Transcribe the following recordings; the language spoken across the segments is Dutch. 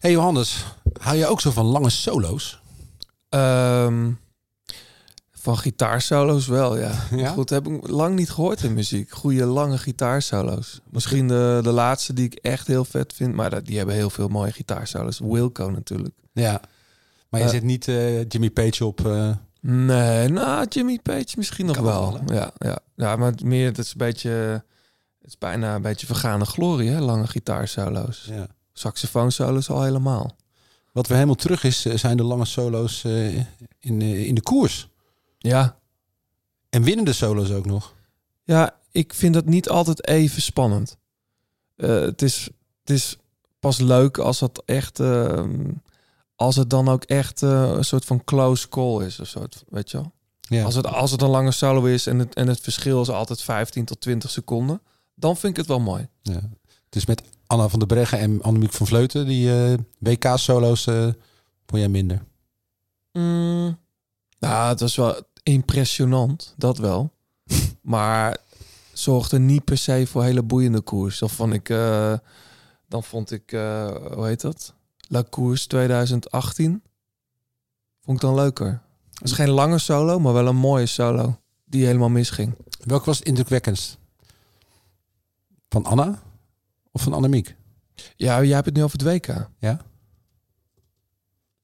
hey Johannes, hou je ook zo van lange solo's? Ehm, van gitaarsolo's wel, ja. Ja? Goed, heb ik lang niet gehoord in muziek. Goede lange gitaarsolo's. Misschien de, de laatste die ik echt heel vet vind. Maar dat- die hebben heel veel mooie gitaarsolo's. Wilco natuurlijk. Ja. Maar je Eh. zit niet eh, Jimmy Page op... eh, Nee, nou, Jimmy Page misschien nog Kan wel. wel, ja, ja. ja, maar meer, het is een beetje... Het is bijna een beetje vergane glorie, hè? Lange gitaarsolo's. ja. Saxofoonsolo's al helemaal. Wat weer helemaal terug is, eh, zijn de lange solo's eh, in, eh, in de koers. Ja, En winnende solo's ook nog. Ja, ik vind dat niet altijd even spannend. Het, is, het is pas leuk als dat echt. ehm, als het dan ook echt een soort van close call is of zo. Weet je wel? Ja. Als, het, als het een lange solo is en het, en het verschil is altijd 15 tot 20 seconden. Dan vind ik het wel mooi. Ja. Het is met Anna van der Breggen en Annemiek van Vleuten. Die eh, WK-solo's eh vond jij minder. Mm, nou, het was wel impressionant, dat wel. maar zorgde niet per se voor hele boeiende koers. Dan vond ik, eh, dan vond ik hoe heet dat? La Course 2018. Vond ik dan leuker. Het is geen lange solo, maar wel een mooie solo. Die helemaal misging. Welke was het indrukwekkendst? Van Anna of van Annemiek? Ja, jij hebt het nu over het WK. Ja?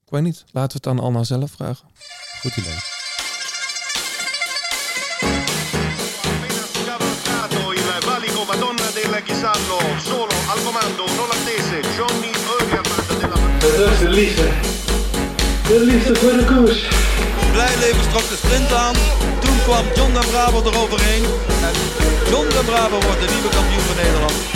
Ik weet niet. Laten we het aan Anna zelf vragen. Goed idee. Dat is de liefde. De liefde voor de koers. Blijlevens trok de sprint aan. Toen kwam John de Bravo eroverheen. En John de Bravo wordt de nieuwe kampioen van Nederland.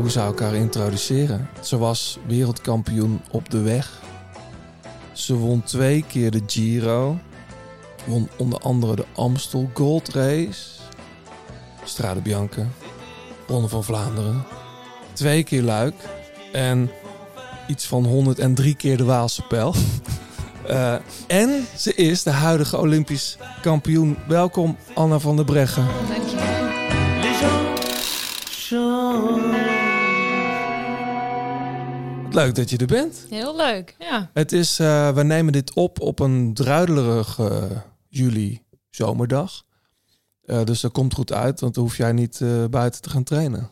Hoe zou ik haar introduceren? Ze was wereldkampioen op de weg. Ze won twee keer de Giro. Won onder andere de Amstel Gold Race. Strade Bianca. Ronde van Vlaanderen. Twee keer Luik. En iets van 103 keer de Waalse Pijl. Eh, en ze is de huidige Olympisch kampioen. Welkom Anna van der Breggen. Leuk dat je er bent. Heel leuk, ja. Het is, eh, we nemen dit op op een druilerige juli zomerdag. Eh, dus dat komt goed uit, want dan hoef jij niet eh, buiten te gaan trainen.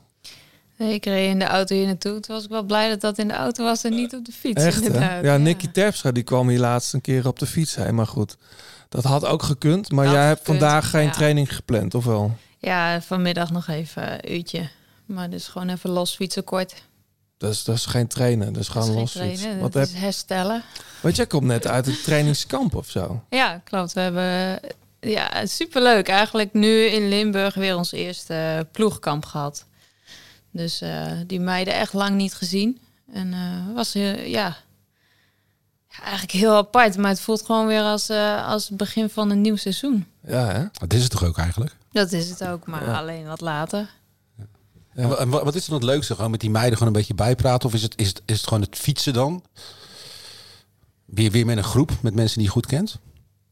Nee, Ik reed in de auto hier naartoe. Toen was ik wel blij dat dat in de auto was en niet op de fiets. Echt inderdaad. Ja, Nicky Terpstra die kwam hier laatst een keer op de fiets heen. Maar goed, dat had ook gekund. Maar Had jij hebt vandaag geen ja. training gepland, of wel? Ja, vanmiddag nog even een uurtje. Maar dus gewoon even los fietsen kort. Dat is, dat is geen trainen, dat is Dat gewoon is geen los trainen, Wat is heb, herstellen. want jij komt net uit het trainingskamp of zo. Ja, klopt. We hebben ja, superleuk. Eigenlijk nu in Limburg weer ons eerste eh, ploegkamp gehad. Dus eh, die meiden echt lang niet gezien. En eh was heel, ja, ja, eigenlijk heel apart. Maar het voelt gewoon weer als, eh, als het begin van een nieuw seizoen. Ja, hè? Dat is het toch ook eigenlijk? Dat is het ook, maar Ja. alleen wat later. Ja. En wa- En wa- wat is dan het leukste? Gewoon met die meiden gewoon een beetje bijpraten? Of is het, is het, is het gewoon het fietsen dan? Weer, weer met een groep, met mensen die je goed kent?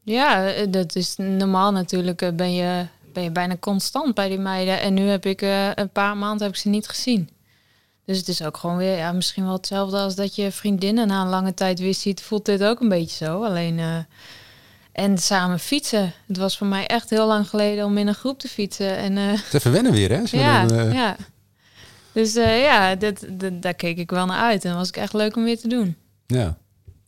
Ja, eh, dat is normaal natuurlijk. eh, Ben je, ben je bijna constant bij die meiden. En nu heb ik eh, een paar maanden heb ik ze niet gezien. Dus het is ook gewoon weer ja, misschien wel hetzelfde als dat je vriendinnen na een lange tijd weer ziet. Voelt dit ook een beetje zo. Alleen en samen fietsen. Het was voor mij echt heel lang geleden om in een groep te fietsen. En eh, Het even wennen weer, hè? Zo ja, dan, ja. Dus eh, ja, dit, dit- daar keek ik wel naar uit. En was ik echt leuk om weer te doen. ja.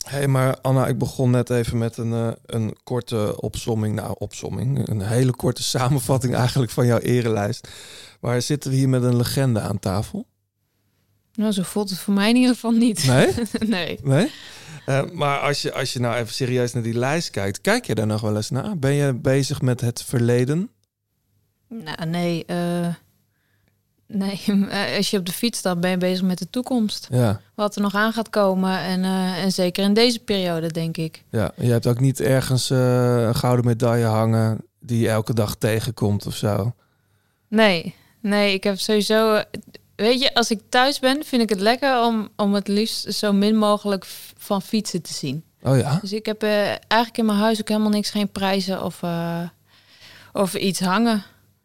Hé, maar Anna, ik begon net even met een, eh, een korte opsomming. Nou, opsomming. Een hele korte samenvatting eigenlijk van jouw erelijst. Maar zitten we hier met een legende aan tafel? Nou, zo voelt het voor mij in ieder geval niet. Nee? nee. Nee? Eh, maar als je, als je nou even serieus naar die lijst kijkt, kijk je daar nog wel eens naar? Ben je bezig met het verleden? Nou, nee. eh, Nee, eh, als je op de fiets stapt, ben je bezig met de toekomst. Ja, Wat er nog aan gaat komen. En, eh, en zeker in deze periode, denk ik. ja. Je hebt ook niet ergens eh, een gouden medaille hangen die je elke dag tegenkomt of zo. Nee, nee, ik heb sowieso. Weet je, als ik thuis ben, vind ik het lekker om, om het liefst zo min mogelijk van fietsen te zien. Oh ja? Dus ik heb eigenlijk in mijn huis ook helemaal niks, geen prijzen of, of iets hangen.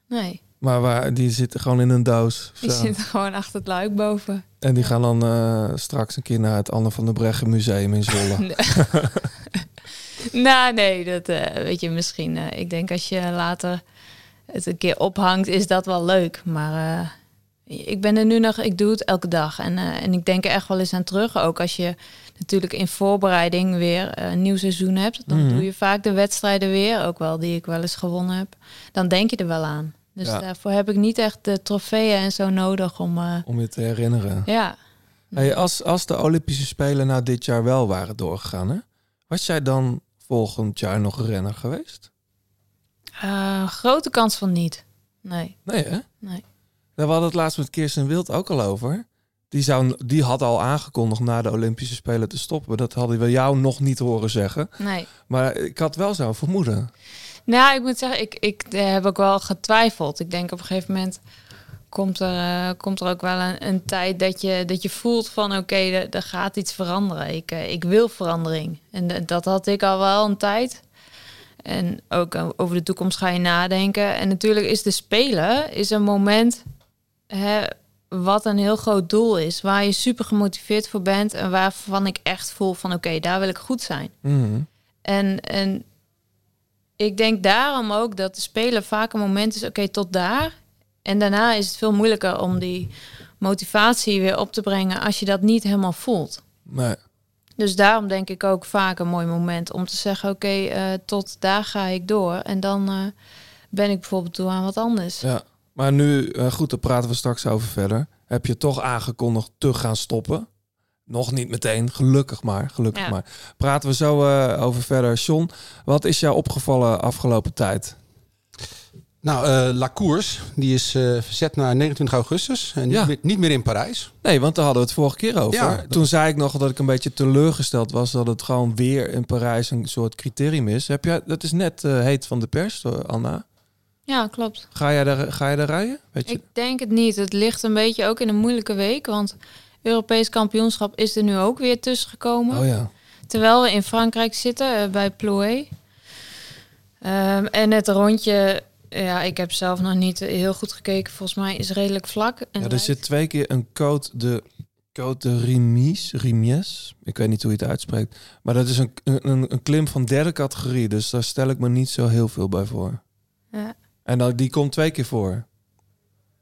Nee, Maar waar, die zitten gewoon in een doos. die zo. zit gewoon achter het luik boven. En die gaan dan eh, straks een keer naar het Anne van der Breggen Museum in Zwolle. nou, nee, dat eh, weet je misschien. eh, ik denk als je later het een keer ophangt, is dat wel leuk. Maar ik ben er nu nog, ik doe het elke dag. En, en ik denk er echt wel eens aan terug. Ook als je natuurlijk in voorbereiding weer een nieuw seizoen hebt. Dan Mhm. doe je vaak de wedstrijden weer. Ook wel die ik wel eens gewonnen heb. Dan denk je er wel aan. Dus Ja. daarvoor heb ik niet echt de trofeeën en zo nodig om. eh, Om je te herinneren. ja. Hey, als, als de Olympische Spelen nou dit jaar wel waren doorgegaan, hè? was jij dan volgend jaar nog renner geweest? Eh, grote kans van niet. Nee. Nee, hè? Nee. We hadden het laatst met Kirsten Wild ook al over. Die, zou, die had al aangekondigd na de Olympische Spelen te stoppen. Dat hadden we jou nog niet horen zeggen. Nee. Maar ik had wel zo'n vermoeden. Nou, ik moet zeggen, ik, ik eh, heb ook wel getwijfeld. Ik denk op een gegeven moment komt er, eh, komt er ook wel een, een tijd dat je, dat je voelt van oké, er, er gaat iets veranderen. Ik, eh, ik wil verandering. En dat had ik al wel een tijd. En ook over de toekomst ga je nadenken. En natuurlijk is de Spelen is een moment hè, wat een heel groot doel is. Waar je super gemotiveerd voor bent. En waarvan ik echt voel van oké, daar wil ik goed zijn. Mhm. En, en ik denk daarom ook dat de speler vaak een moment is, oké, tot daar. En daarna is het veel moeilijker om die motivatie weer op te brengen als je dat niet helemaal voelt. Nee. Dus daarom denk ik ook vaak een mooi moment om te zeggen, oké, eh, tot daar ga ik door. En dan eh, ben ik bijvoorbeeld toe aan wat anders. Ja. Maar nu, eh, goed, daar praten we straks over verder. Heb je toch aangekondigd te gaan stoppen? Nog niet meteen, gelukkig maar, gelukkig Ja. maar. Praten we zo eh, over verder. John, wat is jou opgevallen afgelopen tijd? Nou, eh La Course, die is eh, verzet naar 29 augustus. En Ja. niet, meer, niet meer in Parijs. Nee, want daar hadden we het vorige keer over. Ja, dat- Toen zei ik nog dat ik een beetje teleurgesteld was dat het gewoon weer in Parijs een soort criterium is. Heb jij, dat is net eh, heet van de pers, Anna. Ja, klopt. Ga jij daar, ga jij daar rijden? Weet je? Ik denk het niet. Het ligt een beetje ook in een moeilijke week, want Europees kampioenschap is er nu ook weer tussen gekomen. Oh ja. Terwijl we in Frankrijk zitten, eh, bij Plouay. Ehm, en het rondje, ja, ik heb zelf nog niet heel goed gekeken. Volgens mij is redelijk vlak. En ja er lijkt- zit twee keer een code de, code de Rimies, Rimies. Ik weet niet hoe je het uitspreekt. Maar dat is een, een, een klim van derde categorie. Dus daar stel ik me niet zo heel veel bij voor. Ja, En dan, die komt twee keer voor.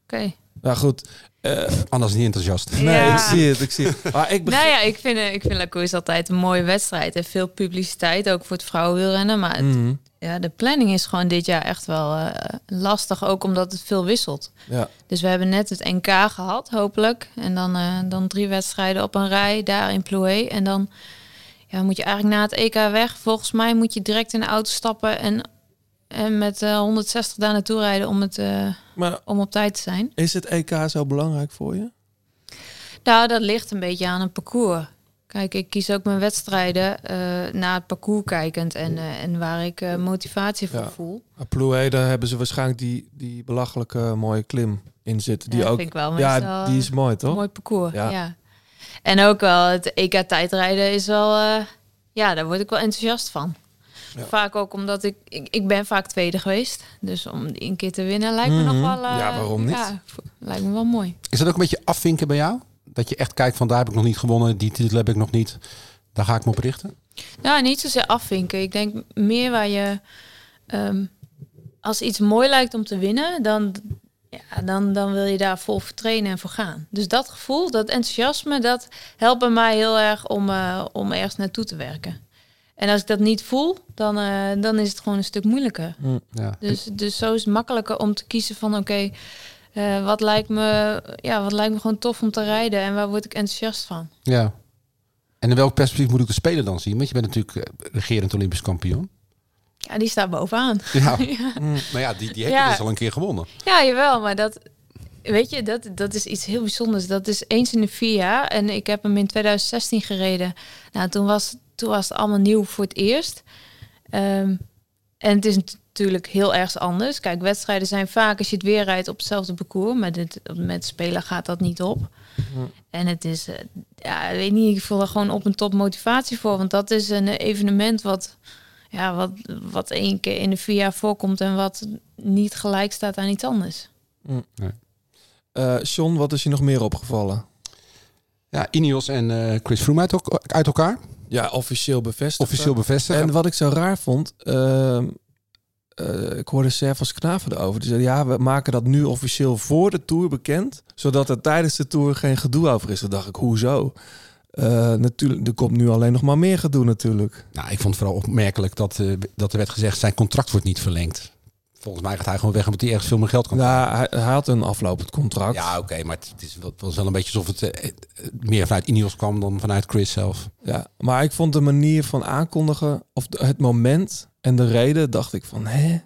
oké. Nou goed. Eh, Anders niet enthousiast. nee, Ja. ik zie het. Ik zie het. Maar ik begrijp... Nou ja, ik vind, eh, ik vind La Course altijd een mooie wedstrijd. En veel publiciteit, ook voor het vrouwenwielrennen. Maar het- Mhm. ja, de planning is gewoon dit jaar echt wel eh, lastig. Ook omdat het veel wisselt. Ja. Dus we hebben net het NK gehad, hopelijk. En dan, dan drie wedstrijden op een rij daar in Plouay. En dan ja, moet je eigenlijk na het EK weg. Volgens mij moet je direct in de auto stappen en, en met eh, 160 daar naartoe rijden om, het, eh, Maar om op tijd te zijn. is het EK zo belangrijk voor je? Nou, dat ligt een beetje aan een parcours. Kijk, ik kies ook mijn wedstrijden eh naar het parcours kijkend en, eh, en waar ik eh, motivatie voor Ja. voel. Maar Plouay, daar hebben ze waarschijnlijk die, die belachelijke mooie klim in zitten. Die Ja, ook, vind ik wel ja, die is mooi, toch? Mooi parcours, Ja. ja. En ook wel het EK tijdrijden is wel... eh, ja, daar word ik wel enthousiast van. Ja. Vaak ook omdat ik, ik... Ik ben vaak tweede geweest. Dus om die een keer te winnen lijkt me Mhm. nog wel... eh, Ja, waarom niet? Ja, lijkt me wel mooi. Is dat ook een beetje afvinken bij jou? Dat je echt kijkt van daar heb ik nog niet gewonnen, die titel heb ik nog niet. Daar ga ik me op richten. Nou, niet zozeer afvinken. Ik denk meer waar je... ehm, als iets mooi lijkt om te winnen, dan, ja, dan, dan wil je daar vol voor trainen en voor gaan. Dus dat gevoel, dat enthousiasme, dat helpt bij mij heel erg om, eh, om ergens naartoe te werken. En als ik dat niet voel, dan, eh, dan is het gewoon een stuk moeilijker. Ja. Dus, dus zo is het makkelijker om te kiezen van oké, eh, wat, lijkt me, ja, wat lijkt me gewoon tof om te rijden en waar word ik enthousiast van? ja. En in welk perspectief moet ik de speler dan zien? Want je bent natuurlijk eh, regerend Olympisch kampioen. Ja, die staat bovenaan. Ja. ja. Maar ja, die, die heb Ja. je dus al een keer gewonnen. Ja, jawel, maar dat, weet je, dat, dat is iets heel bijzonders. Dat is eens in de vier jaar. En ik heb hem in 2016 gereden. Nou, toen was, toen was het allemaal nieuw voor het eerst. Ehm, en het is natuurlijk heel erg anders. Kijk, wedstrijden zijn vaak als je het weer rijdt op hetzelfde parcours. Maar dit, met spelen gaat dat niet op. En het is, eh, ja, ik weet niet, ik voel er gewoon op een top motivatie voor. Want dat is een evenement wat, ja, wat, wat één keer in de vier jaar voorkomt en wat niet gelijk staat aan iets anders. Eh John, wat is je nog meer opgevallen? Ja, Ineos en eh, Chris Froome uit, elk- uit elkaar. Ja, officieel bevestigd. Officieel bevestigd. En wat ik zo raar vond, ehm, eh, ik hoorde Servas Knaven erover. Die zei, ja, we maken dat nu officieel voor de Tour bekend, zodat er tijdens de Tour geen gedoe over is. Toen dacht ik, hoezo? Eh, natuurlijk, er komt nu alleen nog maar meer gedoe natuurlijk. Nou, ik vond het vooral opmerkelijk dat, dat er werd gezegd... zijn contract wordt niet verlengd. Volgens mij gaat hij gewoon weg omdat hij ergens veel meer geld kan Ja, hij, hij had een aflopend contract. Ja, oké, maar het, is wel, het was wel een beetje alsof het eh, eh, meer vanuit Ineos kwam dan vanuit Chris zelf. Ja, maar ik vond de manier van aankondigen, of het moment en de reden, dacht ik van, hè?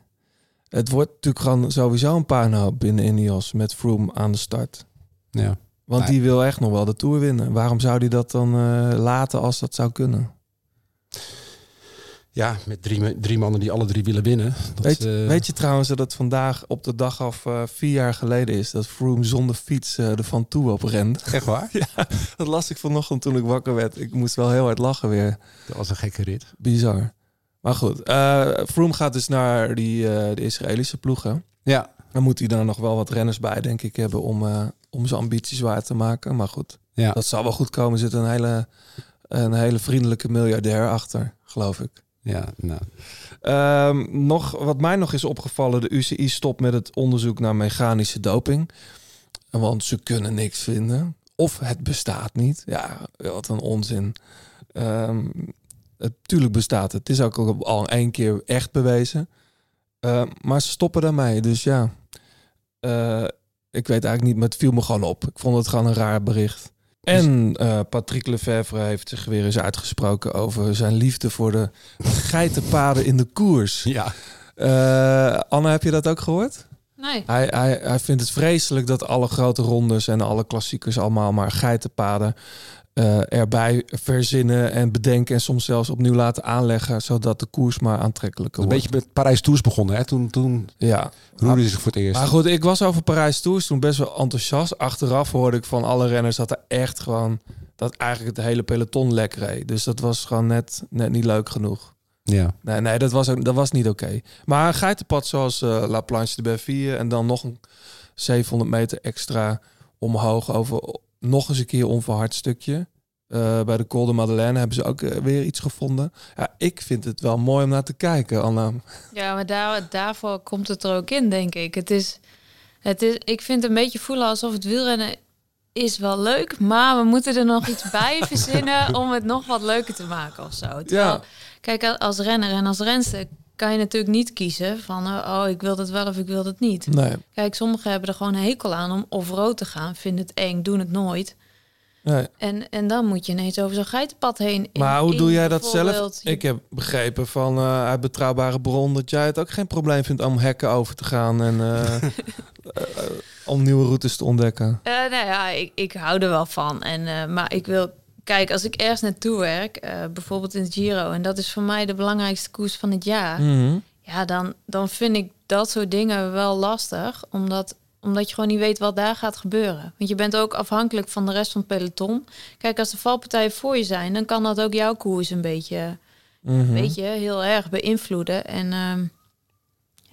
Het wordt natuurlijk gewoon sowieso een puinhoop binnen Ineos met Froome aan de start. Ja. Want Nee. die wil echt nog wel de Tour winnen. Waarom zou die dat dan eh, laten als dat zou kunnen? Ja, met drie, drie mannen die alle drie willen winnen. Dat, weet, eh, weet je trouwens dat het vandaag op de dag af eh, vier jaar geleden is dat Froome zonder fiets er van toe op rende? Echt waar? ja, dat las ik vanochtend toen ik wakker werd. Ik moest wel heel hard lachen weer. Dat was een gekke rit. Bizar. Maar goed, Froome gaat dus naar die, de Israëlische ploegen. Ja, Dan moet hij daar nog wel wat renners bij, denk ik, hebben om, om zijn ambities waar te maken. Maar goed, ja. dat zal wel goed komen. Er zit een hele, een hele vriendelijke miljardair achter, geloof ik. Ja nou, Ehm, nog, wat mij nog is opgevallen, de UCI stopt met het onderzoek naar mechanische doping. Want ze kunnen niks vinden. Of het bestaat niet. Ja, wat een onzin. Ehm het, tuurlijk bestaat het. Het is ook al- al één keer echt bewezen. Ehm, maar ze stoppen daarmee. Dus ja, Eh, ik weet eigenlijk niet, maar het viel me gewoon op. Ik vond het gewoon een raar bericht. En eh, Patrick Lefevre heeft zich weer eens uitgesproken over zijn liefde voor de geitenpaden in de koers. ja. Eh, Anne, heb je dat ook gehoord? Nee. Hij, hij, hij vindt het vreselijk dat alle grote rondes en alle klassiekers allemaal maar geitenpaden eh, erbij verzinnen en bedenken en soms zelfs opnieuw laten aanleggen, zodat de koers maar aantrekkelijker Een wordt. beetje met Parijs Tours begonnen, hè? Toen, toen ja. roerde hij zich voor het eerst. Maar goed, ik was over Parijs Tours toen best wel enthousiast. Achteraf hoorde ik van alle renners dat er echt gewoon dat eigenlijk het hele peloton lek reed. Dus dat was gewoon net, net niet leuk genoeg. Ja. Nee, nee dat, was ook, dat was niet oké. Maar een geitenpad zoals eh, La Planche de Belleville en dan nog een 700 meter extra omhoog over nog eens een keer onverhard stukje. Eh, bij de Col de Madeleine hebben ze ook eh, weer iets gevonden. Ja, ik vind het wel mooi om naar te kijken, Anna. Ja, maar daar, daarvoor komt het er ook in, denk ik. Het is, het is, ik vind het een beetje voelen alsof het wielrennen is wel leuk, maar we moeten er nog iets bij verzinnen om het nog wat leuker te maken of zo. Terwijl, Ja. Kijk, als renner en als renster kan je natuurlijk niet kiezen van, eh, oh, ik wil dat wel of ik wil dat niet. Nee, Kijk, sommigen hebben er gewoon een hekel aan om of rood te gaan, vinden het eng, doen het nooit. nee. En, en dan moet je ineens over zo'n geitenpad heen. In- Maar hoe doe jij dat zelf? Ik heb begrepen van eh, uit betrouwbare bron dat jij het ook geen probleem vindt om hekken over te gaan en eh, om nieuwe routes te ontdekken. Nou ja, ik, ik hou er wel van. En, maar ik wil, kijk, als ik ergens naartoe werk, eh, bijvoorbeeld in het Giro, en dat is voor mij de belangrijkste koers van het jaar, Mhm. ja, dan, dan vind ik dat soort dingen wel lastig, omdat, omdat je gewoon niet weet wat daar gaat gebeuren. Want je bent ook afhankelijk van de rest van het peloton. Kijk, als de valpartijen voor je zijn, dan kan dat ook jouw koers een beetje, Mhm. weet je, heel erg beïnvloeden. En ehm,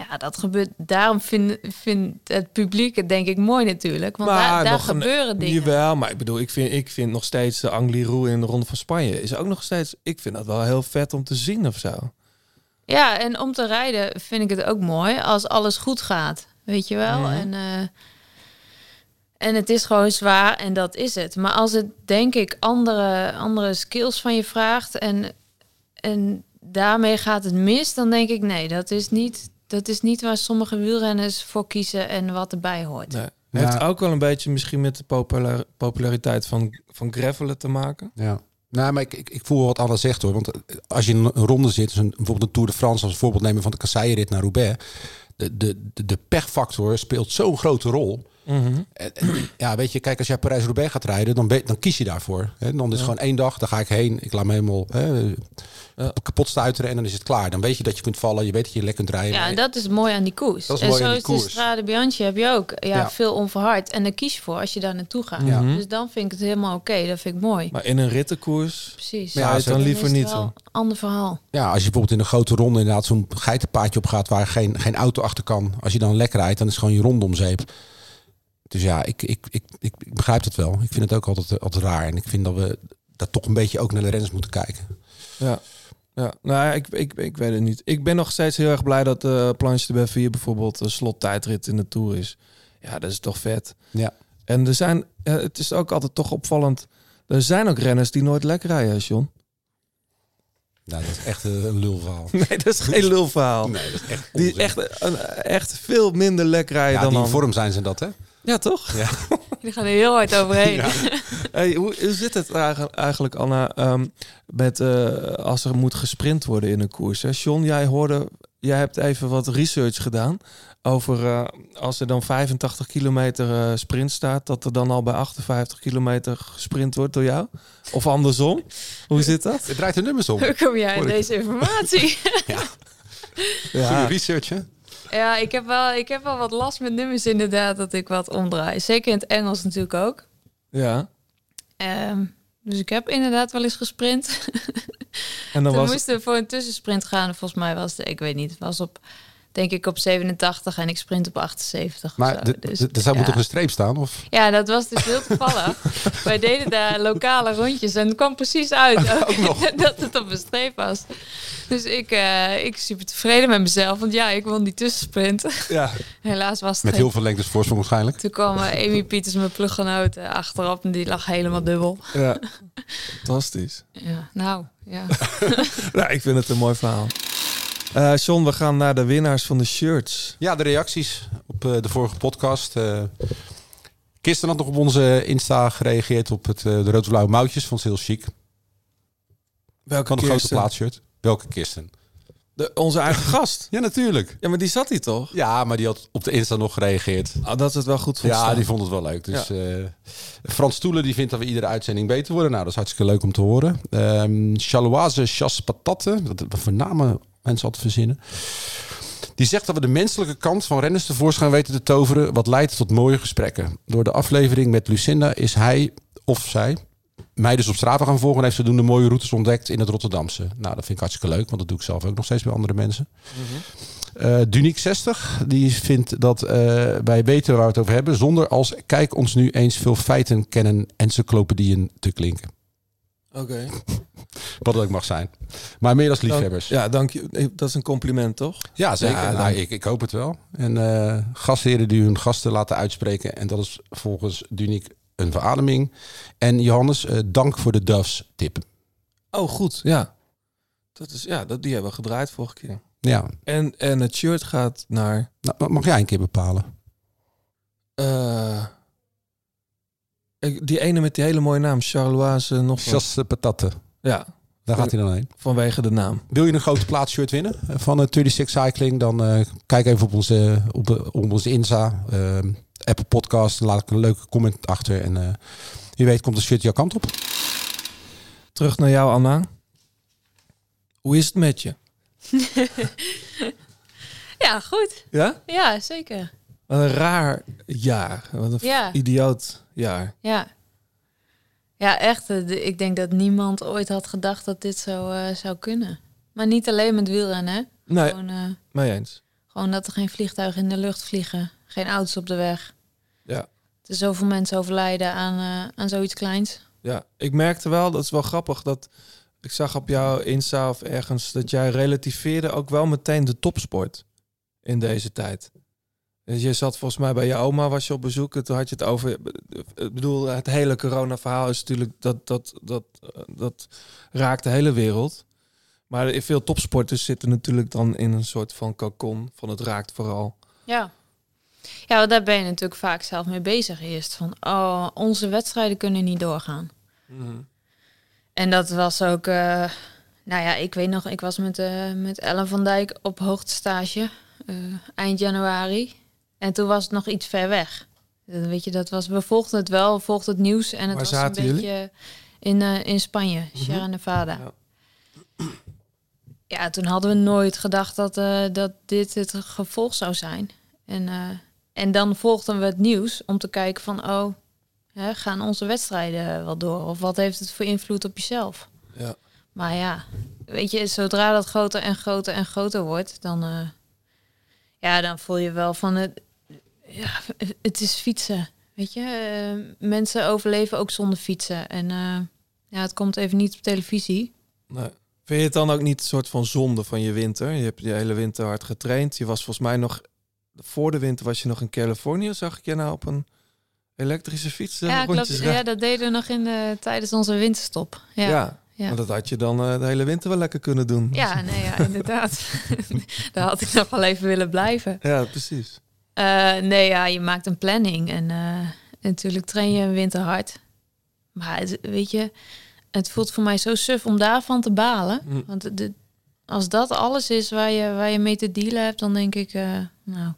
ja, dat gebeurt. Daarom vindt vind het publiek het denk ik mooi natuurlijk. Want daar, daar nog een- gebeuren dingen. Jawel, maar ik bedoel, ik vind, ik vind nog steeds de Angliru in de Ronde van Spanje is ook nog steeds. Ik vind dat wel heel vet om te zien of zo. Ja, en om te rijden vind ik het ook mooi als alles goed gaat. Weet je wel? Mhm. En, eh, en het is gewoon zwaar en dat is het. Maar als het, denk ik, andere, andere skills van je vraagt en, en daarmee gaat het mis, dan denk ik nee, dat is niet, dat is niet waar sommige wielrenners voor kiezen en wat erbij hoort. Nee. Ja. Heeft ook wel een beetje misschien met de popula- populariteit van, van gravelen te maken. Ja. Nou, maar ik, ik, ik voel wat Anna zegt hoor. Want eh, als je in een ronde zit, dus een, bijvoorbeeld een Tour de France als voorbeeld nemen van de Kasseienrit naar Roubaix. De, de, de, de pechfactor speelt zo'n grote rol. Mhm. En- en, ja, weet je, kijk, als jij Parijs-Roubaix gaat rijden, dan, dan kies je daarvoor. Hè? Dan is het gewoon één dag, dan ga ik heen. Ik laat me helemaal hè, Ja. kapot stuiteren en dan is het klaar. Dan weet je dat je kunt vallen, je weet dat je lekker kunt rijden. Ja, en dat is mooi aan die koers. Dat is en mooi zo aan die is de. Strade Bianchi heb je ook. Ja, Ja. veel onverhard. En daar kies je voor als je daar naartoe gaat. Ja. Dus dan vind ik het helemaal oké. Dat vind ik mooi. Maar in een rittenkoers Precies. Ja, zou je het dan Dan liever niet wel ander verhaal. Ja, als je bijvoorbeeld in een grote ronde inderdaad zo'n geitenpaadje op gaat waar geen, geen auto achter kan. Als je dan lekker rijdt, dan is het gewoon je ronde om zeep. Dus ja, ik, ik, ik, ik, begrijp het wel. Ik vind het ook altijd, altijd raar. En ik vind dat we daar toch een beetje ook naar de renners moeten kijken. Ja. Ja, nou, ja, ik, ik, ik weet het niet. Ik ben nog steeds heel erg blij dat de Planche de Belleville bijvoorbeeld een slottijdrit in de Tour is. Ja, dat is toch vet. Ja. En er zijn, ja, het is ook altijd toch opvallend. Er zijn ook renners die nooit lekker rijden, John. Nou, dat is echt een lulverhaal. Nee, dat is geen lulverhaal. Nee, dat is echt Die echt, een, echt veel minder lekker rijden ja, dan die in vorm zijn ze dat, hè? Ja, toch? Ja. Die gaan er heel hard overheen. Hey, hoe, zit het eigen- eigenlijk, Anna, ehm, met eh, als er moet gesprint worden in een koers? Hè? John, jij hoorde, jij hebt even wat research gedaan over eh, als er dan 85 kilometer eh, sprint staat, dat er dan al bij 58 kilometer gesprint wordt door jou? Of andersom? Hoe zit dat? Het draait de nummers om. Hoe kom jij aan deze informatie? Goede research, hè? Ja, ik heb, wel, ik heb wel wat last met nummers inderdaad, dat ik wat omdraai. Zeker in het Engels natuurlijk ook. ja. Ehm, dus ik heb inderdaad wel eens gesprint. En dan Toen was moesten we voor een tussensprint gaan. Volgens mij was het, ik weet niet, het was op, denk ik op 87 en ik sprint op 78. of Maar zo. de- Dus, er zou ja. moet toch een streep staan? Of? Ja, dat was dus heel toevallig. Wij deden daar lokale rondjes en het kwam precies uit ook nog. dat het op een streep was. Dus ik, eh ik super tevreden met mezelf, want ja, ik won die tussensprint. ja. Helaas was het Met heel veel lengtes voorsprong waarschijnlijk. Toen kwam eh, Amy Pieters, mijn pluggenoot, achterop en die lag helemaal dubbel. ja. Fantastisch. Ja, nou, ja. Nou, ik vind het een mooi verhaal. Eh John, we gaan naar de winnaars van de shirts. Ja, de reacties op eh, de vorige podcast. eh Kirsten had nog op onze Insta gereageerd op het, de rood-blauwe mouwtjes. Vond ze heel chic. Welke Van de grote Kirsten? plaatshirt. Welke Kirsten? De, onze eigen gast. Ja, natuurlijk. Ja, maar die zat hier toch? Ja, maar die had op de Insta nog gereageerd. Ah, dat is het wel goed vond Ja, staan. die vond het wel leuk. Dus Frans Stoelen die vindt dat we iedere uitzending beter worden. Nou, dat is hartstikke leuk om te horen. Ehm Chaloise Chas Patate. Wat, wat voor namen mensen altijd verzinnen. Die zegt dat we de menselijke kant van renners tevoorschijn weten te toveren. Wat leidt tot mooie gesprekken. Door de aflevering met Lucinda is hij of zij mij dus op straat gaan volgen. En heeft zodoende mooie routes ontdekt in het Rotterdamse. Nou, dat vind ik hartstikke leuk. Want dat doe ik zelf ook nog steeds bij andere mensen. Eh Dunique 60, die vindt dat eh, wij weten waar we het over hebben. Zonder als kijk ons nu eens veel feiten kennen encyclopedieën te klinken. Oké. Wat dat ook mag zijn. Maar meer als liefhebbers. Ja, dank je. Eh, Dat is een compliment, toch? Ja, zeker. Ja, nou, ik, ik hoop het wel. En eh gastheren die hun gasten laten uitspreken. En dat is volgens Dunique een verademing. En Johannes, eh, dank voor de Doves tip. Oh, goed. Ja. Dat is, ja, dat, die hebben we gedraaid vorige keer. Ja, En, en het shirt gaat naar... nou, mag jij een keer bepalen? eh, die ene met die hele mooie naam, Charloise nog wat. Chas Patate. Ja, Daar gaat hij dan heen. vanwege de naam. Wil je een grote plaatsshirt winnen eh, van eh, 36 Cycling? Dan eh, kijk even op onze, op, op onze Insta, Apple Podcast. Laat ik een leuke comment achter. En eh, wie weet komt een shirt jouw kant op. Terug naar jou, Anna. Hoe is het met je? ja, goed. Ja? Ja, zeker. Wat een raar jaar. Wat een Ja. idioot jaar. Ja. Ja, echt. eh, Ik denk dat niemand ooit had gedacht dat dit zo eh, zou kunnen. Maar niet alleen met wielrennen, hè? Nee, Gewoon, eh, mee eens. gewoon dat er geen vliegtuigen in de lucht vliegen. Geen auto's op de weg. Ja. Dat er zoveel mensen overlijden aan, aan zoiets kleins. Ja, ik merkte wel, dat is wel grappig, dat ik zag op jouw Insta of ergens dat jij relativeerde ook wel meteen de topsport in deze tijd. Je zat volgens mij bij je oma, was je op bezoek, en toen had je het over, ik bedoel, het hele corona-verhaal is natuurlijk, dat, dat, dat, dat raakt de hele wereld. Maar veel topsporters zitten natuurlijk dan in een soort van cocon, van het raakt vooral. Ja. Ja, daar ben je natuurlijk vaak zelf mee bezig eerst. Van, oh, onze wedstrijden kunnen niet doorgaan. En dat was ook, eh, nou ja, ik weet nog, ik was met, eh met Ellen van Dijk op hoogtestage eh, eind januari. En toen was het nog iets ver weg. Dat, weet je, dat was, we volgden het wel, we volgden het nieuws. En het Waar was een jullie? beetje in, eh, in Spanje, Sierra Nevada. Ja. Ja. toen hadden we nooit gedacht dat, eh, dat dit het gevolg zou zijn. En, eh, en dan volgden we het nieuws om te kijken van... oh, hè, gaan onze wedstrijden wel door? Of wat heeft het voor invloed op jezelf? Ja. Maar ja, weet je, zodra dat groter en groter en groter wordt... dan, eh, ja, dan voel je wel van... Het, ja, het is fietsen, weet je. Eh, mensen overleven ook zonder fietsen. En eh, ja, het komt even niet op televisie. Nee. Vind je het dan ook niet een soort van zonde van je winter? Je hebt je hele winter hard getraind. Je was volgens mij nog... Voor de winter was je nog in Californië. Zag ik je nou op een elektrische fiets eh, Ja, klopt. ja, dat deden we nog in de, tijdens onze winterstop. Ja, Ja, ja. ja. maar dat had je dan de hele winter wel lekker kunnen doen. nee, ja, inderdaad. Daar had ik nog wel even willen blijven. Ja, precies. Eh, nee, ja, je maakt een planning. En eh, natuurlijk train je een winter hard. Maar het, weet je, het voelt voor mij zo suf om daarvan te balen. Mm. Want de, als dat alles is waar je, waar je mee te dealen hebt, dan denk ik, eh, nou...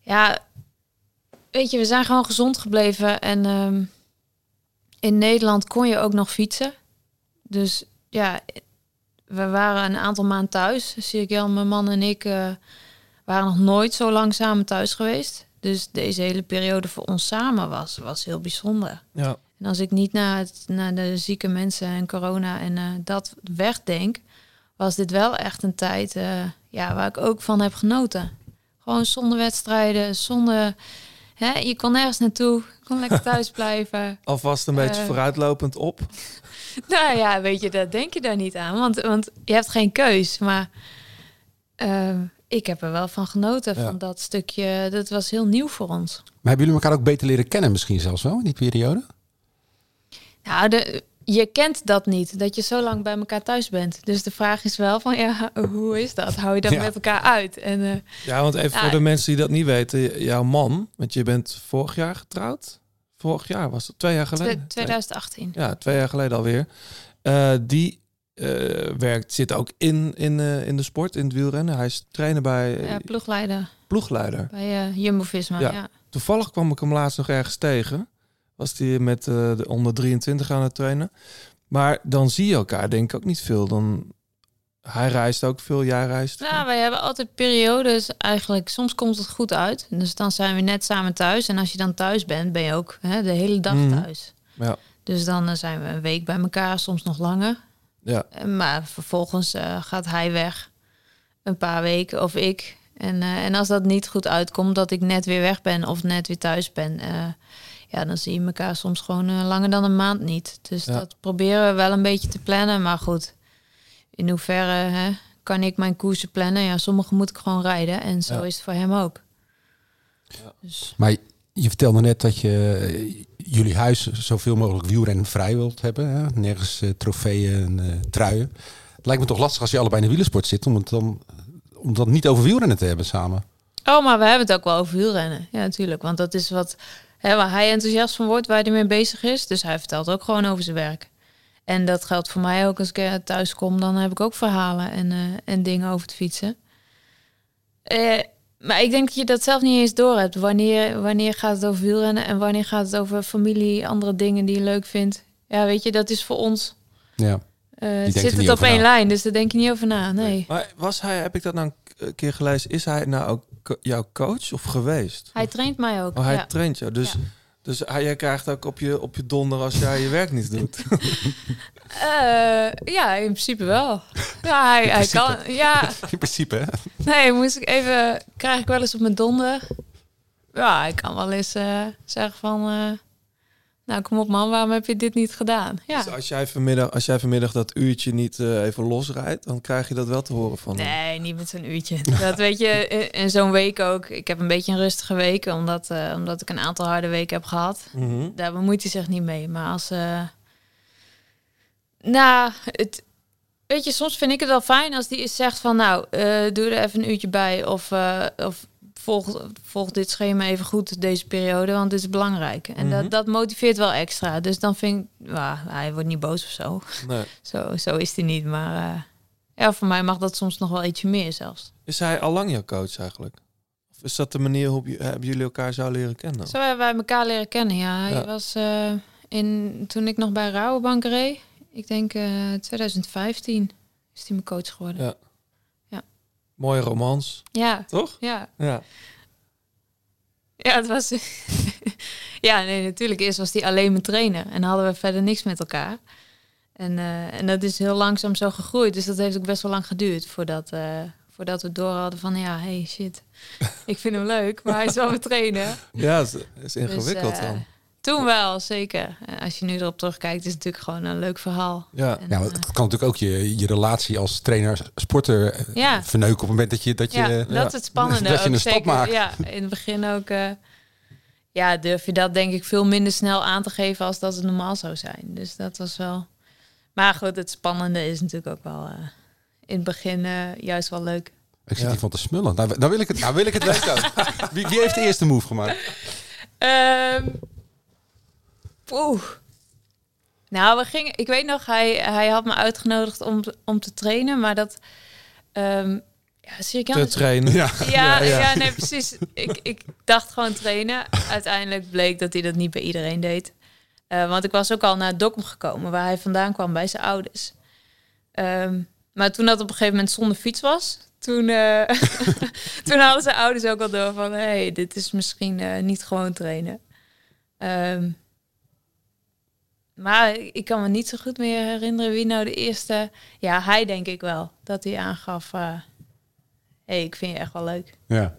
Ja, weet je, we zijn gewoon gezond gebleven. En ehm, in Nederland kon je ook nog fietsen. Dus ja, we waren een aantal maanden thuis. Zie Jan, mijn man en ik waren nog nooit zo lang samen thuis geweest. Dus deze hele periode voor ons samen was, was heel bijzonder. Ja, En als ik niet naar, het, naar de zieke mensen en corona en eh, dat wegdenk, was dit wel echt een tijd eh, ja, waar ik ook van heb genoten. Gewoon zonder wedstrijden, zonder... Hè, je kon nergens naartoe, je kon lekker thuis blijven. alvast een beetje Eh. vooruitlopend op. Nou ja, weet je, dat denk je daar niet aan. Want, want je hebt geen keus. Maar ik heb er wel van genoten, Ja. van dat stukje. Dat was heel nieuw voor ons. Maar hebben jullie elkaar ook beter leren kennen misschien zelfs wel in die periode? Nou, de, je kent dat niet, dat je zo lang bij elkaar thuis bent. Dus de vraag is wel van, ja, hoe is dat? Hou je dat Ja. met elkaar uit? En eh, Ja, want even voor de mensen die dat niet weten. Jouw man, want je bent vorig jaar getrouwd. Vorig jaar was het, twee jaar geleden. twe- 2018. Ja, twee jaar geleden alweer. Eh, die werkt, zit ook in, in, eh, in de sport, in het wielrennen. Hij is trainer bij eh, Ja, ploegleider ploegleider. bij eh, Jumbo-Visma, Ja. ja. Toevallig kwam ik hem laatst nog ergens tegen. Was hij met eh, de onder 23 aan het trainen. Maar dan zie je elkaar denk ik ook niet veel. Dan, hij reist ook veel, jij reist. veel. Nou, wij hebben altijd periodes eigenlijk. Soms komt het goed uit. Dus dan zijn we net samen thuis. En als je dan thuis bent, ben je ook hè, de hele dag Mhm. thuis. Ja. Dus dan eh, zijn we een week bij elkaar, soms nog langer. Ja. Eh, Maar vervolgens eh, gaat hij weg. Een paar weken of ik. En, eh, en als dat niet goed uitkomt, dat ik net weer weg ben of net weer thuis ben. ja, dan zie je elkaar soms gewoon langer dan een maand niet. Dus Ja. dat proberen we wel een beetje te plannen. Maar goed, in hoeverre hè, kan ik mijn koersen plannen? Ja, sommige moet ik gewoon rijden. En zo Ja. is het voor hem ook. Dus, Maar je vertelde net dat je jullie huis zoveel mogelijk wielrennen vrij wilt hebben. Hè? Nergens eh, trofeeën en eh, truien. Lijkt me toch lastig als je allebei in de wielersport zit om het dan om dat niet over wielrennen te hebben samen. Oh, maar we hebben het ook wel over wielrennen. Ja, natuurlijk. Want dat is wat hè, waar hij enthousiast van wordt, waar hij mee bezig is. Dus hij vertelt ook gewoon over zijn werk. En dat geldt voor mij ook als ik eh, thuis kom. Dan heb ik ook verhalen en, en dingen over het fietsen. Eh, maar ik denk dat je dat zelf niet eens door hebt. Wanneer, wanneer gaat het over wielrennen en wanneer gaat het over familie, andere dingen die je leuk vindt. Ja, weet je, dat is voor ons. Ja. eh zit het op één na. lijn, dus daar denk je niet over na. Nee. Maar was hij, heb ik dat nou een keer gelezen, is hij nou ook jouw coach of geweest? Hij traint mij ook. Oh, hij ja. traint jou. Dus, Ja. dus hij, jij krijgt ook op je, op je donder als jij je werk niet doet. Eh, ja, in principe wel. Ja, hij, hij kan. Ja, In principe, hè? nee, moest ik even. Krijg ik wel eens op mijn donder. Ja, hij kan wel eens eh, zeggen van. eh, nou, kom op man, waarom heb je dit niet gedaan? Ja. Dus als jij, vanmiddag, als jij vanmiddag dat uurtje niet eh, even losrijdt, dan krijg je dat wel te horen van hem. Nee, niet met zo'n uurtje. Dat weet je, in- in zo'n week ook. Ik heb een beetje een rustige week, omdat, eh, omdat ik een aantal harde weken heb gehad. Mhm. Daar bemoeit hij zich niet mee. Maar als. Nou, het, weet je, soms vind ik het wel fijn als die eens zegt van, nou, eh, doe er even een uurtje bij. Of, eh, of volg, volg dit schema even goed deze periode, want dit is belangrijk. En Mhm. dat, dat motiveert wel extra. Dus dan vind ik, nou, hij wordt niet boos of zo. Nee. Zo, zo is hij niet. Maar eh, ja, voor mij mag dat soms nog wel ietsje meer zelfs. Is hij al lang jouw coach eigenlijk? Of is dat de manier hoe jullie elkaar zou leren kennen? Zo hebben wij elkaar leren kennen, ja. Hij Ja. was in, toen ik nog bij Rabobank reed, ik denk eh 2015, is hij mijn coach geworden. Ja. Ja. Mooie romans, Ja, toch? ja. Ja. Ja, het was... ja, nee, natuurlijk. Eerst was hij alleen mijn trainer. En hadden we verder niks met elkaar. En, eh, en dat is heel langzaam zo gegroeid. Dus dat heeft ook best wel lang geduurd voordat, eh, voordat we door hadden van... Ja, hey, shit. Ik vind hem leuk, maar hij is wel mijn trainer. Ja, het is, ingewikkeld Dus, eh, dan. Toen wel, zeker. En Als je nu erop terugkijkt, is het natuurlijk gewoon een leuk verhaal. Ja. En, Ja, eh, het kan natuurlijk ook je, je relatie als trainer, sporter eh, Ja. verneuken op het moment dat je... Dat je ja, eh, dat is het spannende. dat je ook een stap zeker. maakt. Ja, in het begin ook. eh, ja, durf je dat denk ik veel minder snel aan te geven als dat het normaal zou zijn. Dus dat was wel. Maar goed, het spannende is natuurlijk ook wel eh, in het begin eh, juist wel leuk. Ik zit Ja. hier van te smullen. Nou, nou wil ik het, nou wil ik het weten. wie, wie heeft de eerste move gemaakt? Ehm Nou, we gingen. Ik weet nog, hij, hij had me uitgenodigd om, om te trainen, maar dat. ehm ja, Sirikan Te trainen. Ja. Ja, Ja, ja, ja. nee, precies. Ik, ik dacht gewoon trainen. Uiteindelijk bleek dat hij dat niet bij iedereen deed. Eh, want ik was ook al naar Dokkum gekomen, waar hij vandaan kwam bij zijn ouders. Ehm, maar toen dat op een gegeven moment zonder fiets was, toen, eh, toen hadden zijn ouders ook al door van... hé, hey, dit is misschien eh, niet gewoon trainen. Ehm, maar ik kan me niet zo goed meer herinneren wie nou de eerste... Ja, hij denk ik wel, dat hij aangaf... eh, hé, hey, ik vind je echt wel leuk. Ja.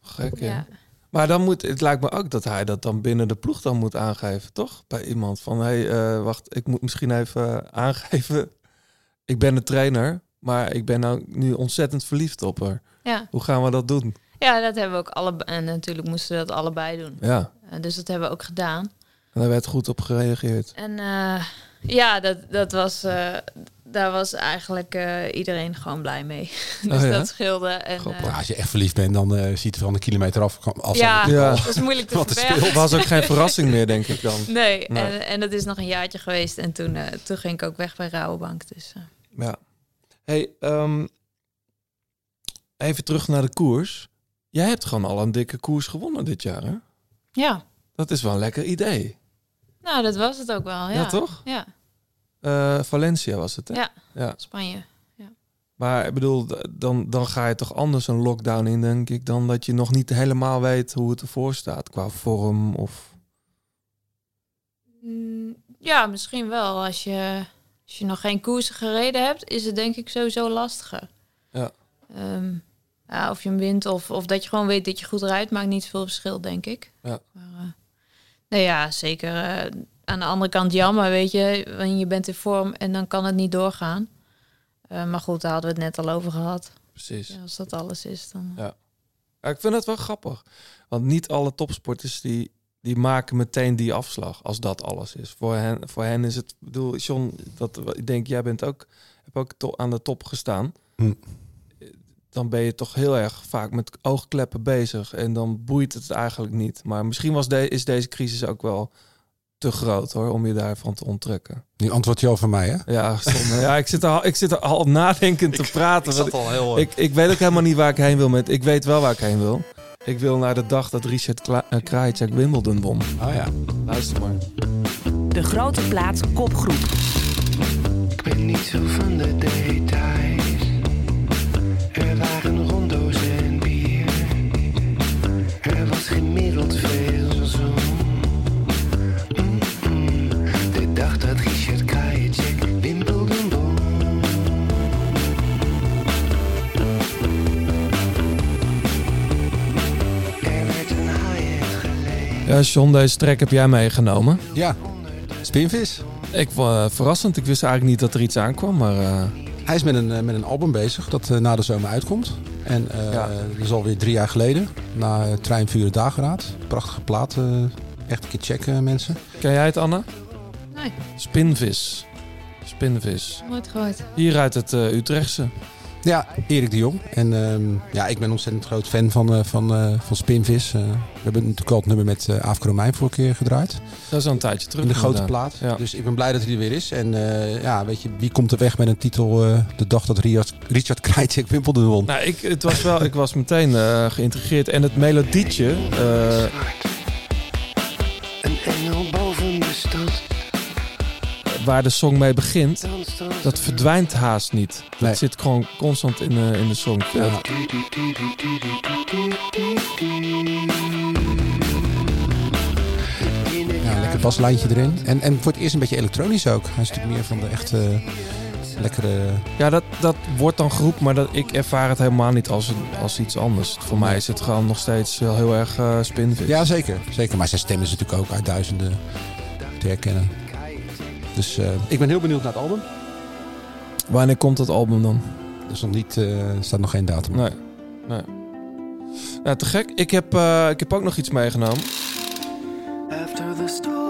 Gek, ja. Ja. Maar dan moet, het lijkt me ook dat hij dat dan binnen de ploeg dan moet aangeven, toch? Bij iemand van, hé, hey, eh, wacht, ik moet misschien even aangeven. Ik ben de trainer, maar ik ben nou nu ontzettend verliefd op haar. Ja. Hoe gaan we dat doen? ja, dat hebben we ook allebei. En natuurlijk moesten we dat allebei doen. Ja, Eh, dus dat hebben we ook gedaan. En daar werd goed op gereageerd. En eh, ja, dat, dat was, eh, daar was eigenlijk eh, iedereen gewoon blij mee. dus Oh ja? dat scheelde. En, eh, als je echt verliefd bent, dan eh, ziet het van een kilometer af. Als ja, Ja. dat is moeilijk te verbergen. Het was ook geen verrassing meer, denk ik dan. Nee, Nee. En, en dat is nog een jaartje geweest. En toen, eh, toen ging ik ook weg bij Rabobank. Dus eh, Ja. Hey, ehm, even terug naar de koers. Jij hebt gewoon al een dikke koers gewonnen dit jaar, hè? ja, Dat is wel een lekker idee. Nou dat was het ook wel. Ja, Ja, toch? Ja, Eh, Valencia was het, hè? Ja. ja. Spanje. Maar ik bedoel, dan, dan ga je toch anders een lockdown in, denk ik, dan dat je nog niet helemaal weet hoe het ervoor staat qua vorm of... Mm, Ja, misschien wel. Als je, als je nog geen koersen gereden hebt, is het denk ik sowieso lastiger. Ja. Ehm, ja, of je hem wint of, of dat je gewoon weet dat je goed rijdt, maakt niet veel verschil, denk ik. Ja. Maar, eh, nee, ja, zeker. eh, aan de andere kant jammer, weet je. Want je bent in vorm en dan kan het niet doorgaan. Eh, maar goed, daar hadden we het net al over gehad. Precies. Ja, als dat alles is, dan... Ja. Ja, ik vind het wel grappig. Want niet alle topsporters die, die maken meteen die afslag als dat alles is. Voor hen, voor hen is het, ik bedoel, John, dat, ik denk, jij bent ook, heb ook to- aan de top gestaan. Hm. Dan ben je toch heel erg vaak met oogkleppen bezig en dan boeit het eigenlijk niet. Maar misschien was de, is deze crisis ook wel te groot hoor, om je daarvan te onttrekken. Nu antwoord je al van mij, hè? Ja, stom. ja ik, zit er al, ik zit er al nadenkend te praten. want al heel... ik, ik weet ook helemaal niet waar ik heen wil met. Ik weet wel waar ik heen wil. Ik wil naar de dag dat Richard Kla uh, Krajicek Wimbledon won. Oh ja. Luister maar. De grote plaats kopgroep. Ik ben niet zo van de details. Gemiddeld veel zon. Mm-mm. De dag dat Richard Krajicek Wimbledon won. Ja, John, deze track heb jij meegenomen. Ja. Spinvis. Ik het verrassend. Ik wist eigenlijk niet dat er iets aankwam, maar eh, Hij is met een, eh, met een album bezig dat eh, na de zomer uitkomt. En eh Ja. dat is alweer drie jaar geleden. Na Trein, Vuur, Dageraad. Prachtige plaat. eh, echt een keer checken, mensen. ken jij het, Anne? Nee, Spinvis. Spinvis. nooit gehoord. Hier uit het eh, Utrechtse. Ja, Erik de Jong. En ehm, ja, ik ben ontzettend groot fan van, eh, van, eh, van Spinvis. Eh, we hebben natuurlijk al het nummer met uh, Aafke Romein vorige keer gedraaid. Dat is al een tijdje terug. in de grote plaat. Ja. Dus ik ben blij dat hij er weer is. En ja, weet je, wie komt er weg met een titel de dag dat Richard, Richard Krajcek Wimbledon won? Nou, ik, het was wel, ik was meteen geïntegreerd. En het melodietje, waar de song mee begint, dat verdwijnt haast niet. Dat Nee. zit gewoon constant in, de in de song. Ja. Ja, lekker baslijntje erin. En, en voor het eerst een beetje elektronisch ook. Hij is natuurlijk meer van de echte lekkere... Ja, dat, dat wordt dan geroepen, maar dat, ik ervaar het helemaal niet als, een, als iets anders. Voor mij is het gewoon nog steeds wel heel erg uh, spinvis. Ja, zeker. zeker. Maar zijn stem is natuurlijk ook uit duizenden te herkennen. Dus eh, ik ben heel benieuwd naar het album. Wanneer komt dat album dan? Er is nog niet, eh, staat nog geen datum. Nee. nee. Ja, te gek. Ik heb, eh, ik heb ook nog iets meegenomen. After the storm,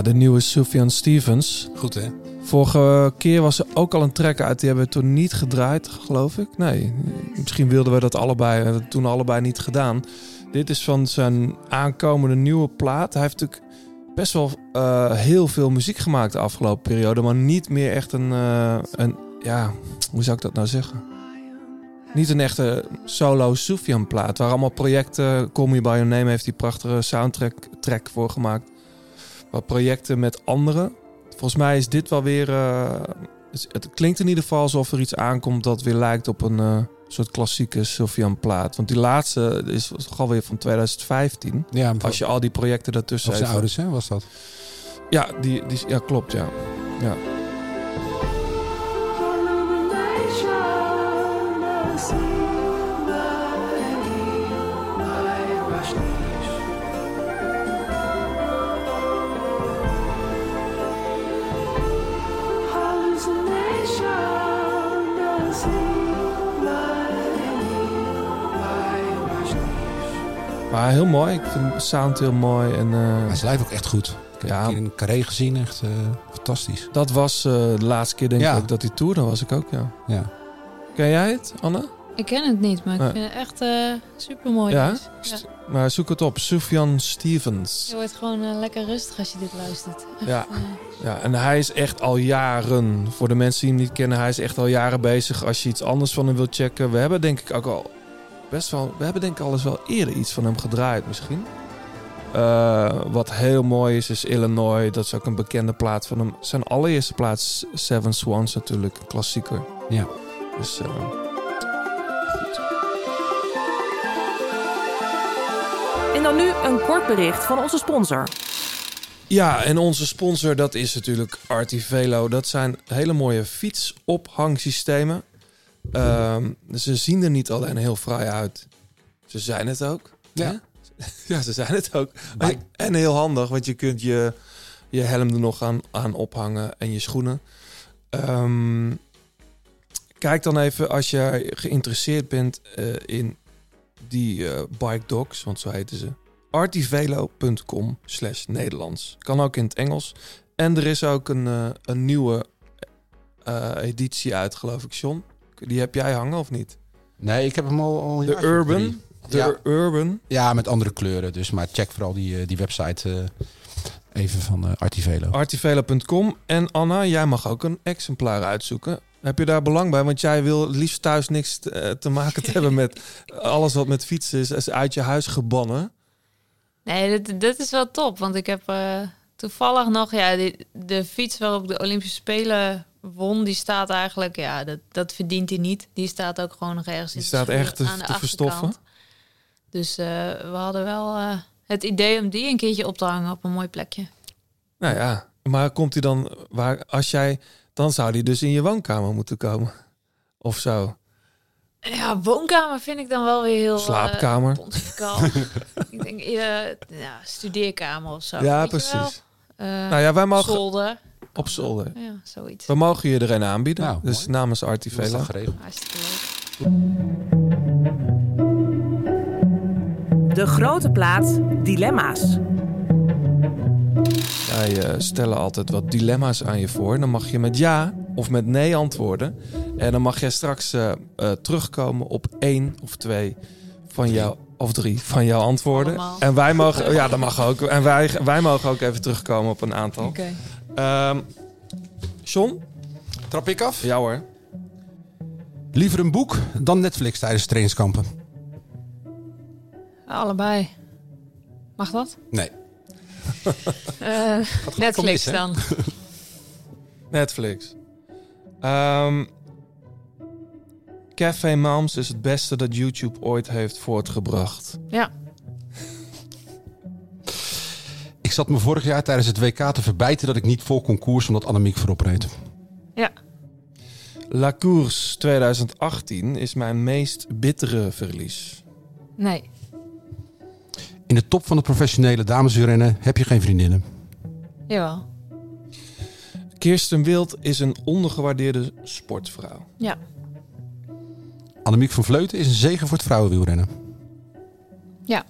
Ja, de nieuwe Sufjan Stevens. Goed hè? Vorige keer was er ook al een track uit. Die hebben we toen niet gedraaid, geloof ik. Nee, misschien wilden we dat allebei. We hebben het toen allebei niet gedaan. Dit is van zijn aankomende nieuwe plaat. Hij heeft natuurlijk best wel eh, heel veel muziek gemaakt de afgelopen periode. Maar niet meer echt een, eh, een... Ja, hoe zou ik dat nou zeggen? Niet een echte solo Sufjan plaat. Waar allemaal projecten... Call Me By Your Name heeft die prachtige soundtrack track voor gemaakt. Wat projecten met anderen. Volgens mij is dit wel weer. eh, het- klinkt in ieder geval alsof er iets aankomt dat weer lijkt op een eh, soort klassieke Sylvian plaat. Want die laatste is toch alweer van 2015. Ja, Als je al die projecten daartussen of zijn ouders hè, was dat? Ja, die, die, ja, klopt, ja. ja. Maar heel mooi. Ik vind de sound heel mooi. En, eh, Hij live ook echt goed. Ik heb Ja. een keer in Carré gezien, echt eh, fantastisch. dat was eh, de laatste keer denk Ja. ik dat hij toerde. was ik ook, ja. Ja. Ken jij het, Anne? Ik ken het niet, maar ik vind het echt eh super mooi. Ja? Ja. Maar zoek het op. Sufjan Stevens. Je wordt gewoon lekker rustig als je dit luistert. Echt, Ja. Ja, en hij is echt al jaren, voor de mensen die hem niet kennen, hij is echt al jaren bezig. Als je iets anders van hem wilt checken. We hebben denk ik ook al best wel, we hebben denk ik al eens wel eerder iets van hem gedraaid misschien. Eh, wat heel mooi is, is Illinois. Dat is ook een bekende plaat van hem. Zijn allereerste plaats, Seven Swans natuurlijk, een klassieker. Ja. Dus, eh, En dan nu een kort bericht van onze sponsor. Ja, en onze sponsor dat is natuurlijk Artivelo. Dat zijn hele mooie fietsophangsystemen. Ehm, ze zien er niet alleen heel fraai uit. Ze zijn het ook. Ja. Ja, ze zijn het ook. Maar- En, heel handig, want je kunt je, je helm er nog aan, aan ophangen en je schoenen. Ehm, kijk dan even als je geïnteresseerd bent eh, in die eh, bike dogs, want zo heten ze artivelo.com slash Nederlands. Kan ook in het Engels. En er is ook een, eh, een nieuwe editie uit, geloof ik, John. Die heb jij hangen of niet? Nee, ik heb hem al, De Urban. De Ja. Urban. Ja, met andere kleuren. Dus, maar check vooral die, eh, die website eh, even van eh Artivelo. Artivelo.com. En Anna, jij mag ook een exemplaar uitzoeken. Heb je daar belang bij? Want jij wil het liefst thuis niks te, maken te hebben met alles wat met fietsen is, is uit je huis gebannen. Nee, dit, dit is wel top. Want ik heb eh, toevallig nog... Ja, die, de fiets waarop ik de Olympische Spelen won... die staat eigenlijk... Ja, dat, dat verdient hij niet. Die staat ook gewoon nog ergens Die staat echt te- aan de te verstoffen. Dus eh, we hadden wel eh, het idee om die een keertje op te hangen op een mooi plekje. Nou ja, maar komt hij dan waar als jij dan zou die dus in je woonkamer moeten komen of zo? Ja, woonkamer vind ik dan wel weer heel... eh, Slaapkamer. pontificaal. ik denk ja, studeerkamer of zo. ja, precies. Nou ja, wij mogen zolder. Op zolder. Ja, zoiets. We mogen je er een aanbieden. Nou, dus mooi. namens Dat is Artivela. dan geregeld. Hartstikke leuk. De grote plaat Dilemma's. Wij eh, stellen altijd wat dilemma's aan je voor. Dan mag je met ja of met nee antwoorden. En dan mag jij straks eh, eh, terugkomen op één of twee van jouw of drie van jouw antwoorden. Allemaal. En wij mogen, ja, dat mag ook. En wij, wij mogen ook even terugkomen op een aantal. Oké. Ehm John? Trap ik af? Ja hoor. Liever een boek dan Netflix tijdens trainingskampen? Allebei. Mag dat? Nee. Eh, Netflix mis, dan. Netflix. Ehm Café Moms is het beste dat YouTube ooit heeft voortgebracht. Ja. Ik zat me vorig jaar tijdens het WK te verbijten dat ik niet vol concours omdat Annemiek voorop reed. Ja. La Course 2018 is mijn meest bittere verlies. Nee. In de top van het professionele dameswielrennen heb je geen vriendinnen. Jawel. Kirsten Wild is een ondergewaardeerde sportvrouw. Ja. Annemiek van Vleuten is een zegen voor het vrouwenwielrennen. Ja.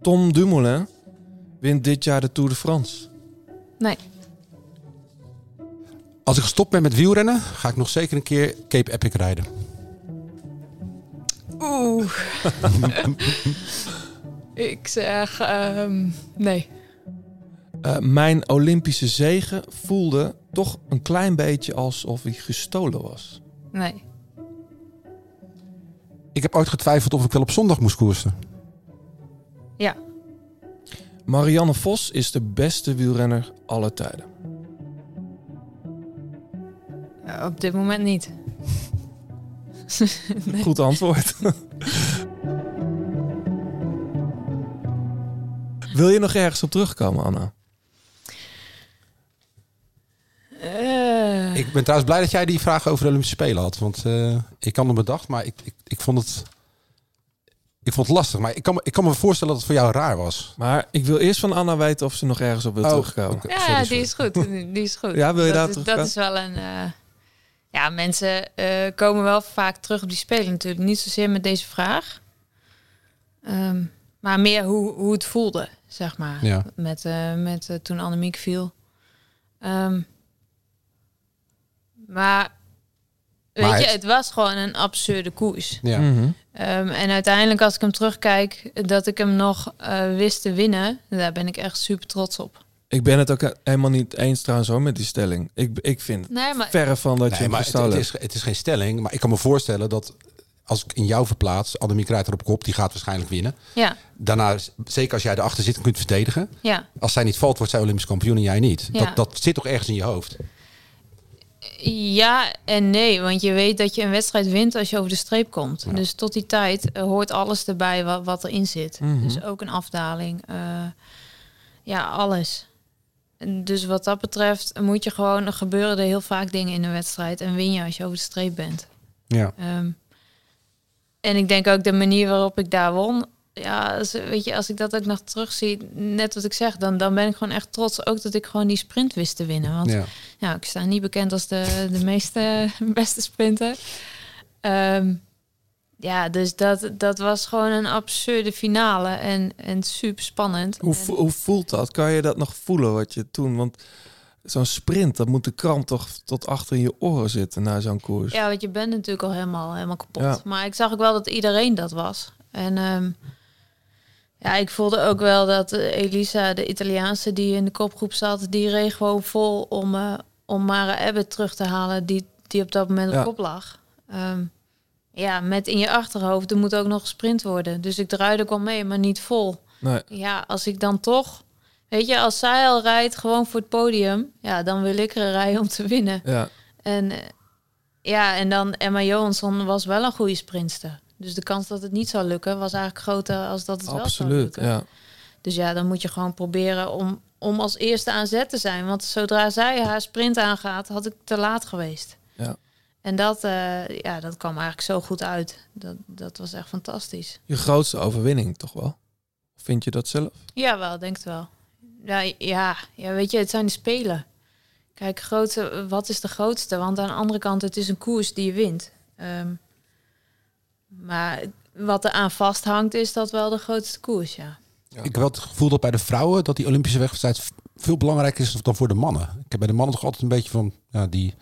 Tom Dumoulin wint dit jaar de Tour de France. Nee. Als ik gestopt ben met wielrennen, ga ik nog zeker een keer Cape Epic rijden. Oeh. ik zeg ehm, nee. Eh, mijn Olympische zegen voelde toch een klein beetje alsof hij gestolen was. Nee. Ik heb ooit getwijfeld of ik wel op zondag moest koersen. Ja. Marianne Vos is de beste wielrenner aller tijden. Op dit moment niet. Nee. Goed antwoord. Wil je nog ergens op terugkomen, Anna? Eh, Ik ben trouwens blij dat jij die vraag over de Olympische Spelen had. Want eh, ik had hem bedacht, maar ik, ik, ik vond het... Ik vond het lastig, maar ik kan, me, ik kan me voorstellen dat het voor jou raar was. Maar ik wil eerst van Anna weten of ze nog ergens op wil Oh, terugkomen. ja, sorry, die is goed. Die is goed. Ja, wil je dat daar is, terugkomen? Dat is wel een... eh, ja, mensen eh, komen wel vaak terug op die spelen natuurlijk. Niet zozeer met deze vraag. Ehm, maar meer hoe, hoe het voelde, zeg maar. Ja. Met, eh, met toen Annemiek viel. Ehm, maar... Weet Maar je, het- het was gewoon een absurde koers. Ja. Mhm. Ehm, en uiteindelijk, als ik hem terugkijk, dat ik hem nog eh, wist te winnen, daar ben ik echt super trots op. Ik ben het ook helemaal niet eens trouwens hoor met die stelling. Ik, ik vind Nee, maar verre van dat je Nee, hem maar het, gestolen het, hebt. is, het is geen stelling. Maar ik kan me voorstellen dat als ik in jou verplaats, Annemiek rijdt er op kop, die gaat waarschijnlijk winnen. ja, Daarna, zeker als jij erachter zit en kunt verdedigen. ja, Als zij niet valt, wordt zij Olympisch kampioen en jij niet. Ja. Dat, dat zit toch ergens in je hoofd? Ja en nee, want je weet dat je een wedstrijd wint als je over de streep komt. Ja. Dus tot die tijd eh, hoort alles erbij wat, wat erin zit. Mhm. Dus ook een afdaling, eh, ja, alles. En Dus wat dat betreft moet je gewoon, er gebeuren er heel vaak dingen in een wedstrijd en win je als je over de streep bent. Ja. Ehm, en ik denk ook de manier waarop ik daar won. Ja, als, weet je, als ik dat ook nog terugzie, net wat ik zeg, dan, dan ben ik gewoon echt trots ook dat ik gewoon die sprint wist te winnen. Want ja, ja. ik sta niet bekend als de, de meeste beste sprinter. Ehm, ja, dus dat, dat was gewoon een absurde finale en, en super spannend. Hoe, En- hoe voelt dat? Kan je dat nog voelen wat je toen? Want zo'n sprint, dat moet de kramp toch tot achter in je oren zitten na zo'n koers. Ja, want je bent natuurlijk al helemaal, helemaal kapot. Ja. Maar ik zag ook wel dat iedereen dat was. En ehm, ja, ik voelde ook wel dat eh, Elisa, de Italiaanse die in de kopgroep zat, die reed gewoon vol om, eh, om Mara Ebbet terug te halen, die, die op dat moment Ja. op kop lag. Ehm, ja, met in je achterhoofd, er moet ook nog gesprint worden. Dus ik draaide ook wel mee, maar niet vol. Nee. Ja, als ik dan toch... Weet je, als zij al rijdt gewoon voor het podium... Ja, dan wil ik er rijden om te winnen. Ja. En eh, ja, en dan Emma Johansson was wel een goede sprintster. Dus de kans dat het niet zou lukken was eigenlijk groter als dat het wel zou Absoluut, lukken. ja. Dus ja, dan moet je gewoon proberen om, om als eerste aan zet te zijn. Want zodra zij haar sprint aangaat, had ik te laat geweest. Ja. En dat, eh, ja, dat kwam eigenlijk zo goed uit. Dat, dat was echt fantastisch. Je grootste overwinning toch wel? Vind je dat zelf? Ja, wel, denk het wel. Ja, ja, ja, weet je, het zijn de spelen. Kijk, grote, wat is de grootste? Want aan de andere kant, het is een koers die je wint. Ehm, maar wat er aan vasthangt, is dat wel de grootste koers, ja. Ik heb wel het gevoel dat bij de vrouwen dat die Olympische wedstrijd veel belangrijker is dan voor de mannen. Ik heb bij de mannen toch altijd een beetje van, ja, die...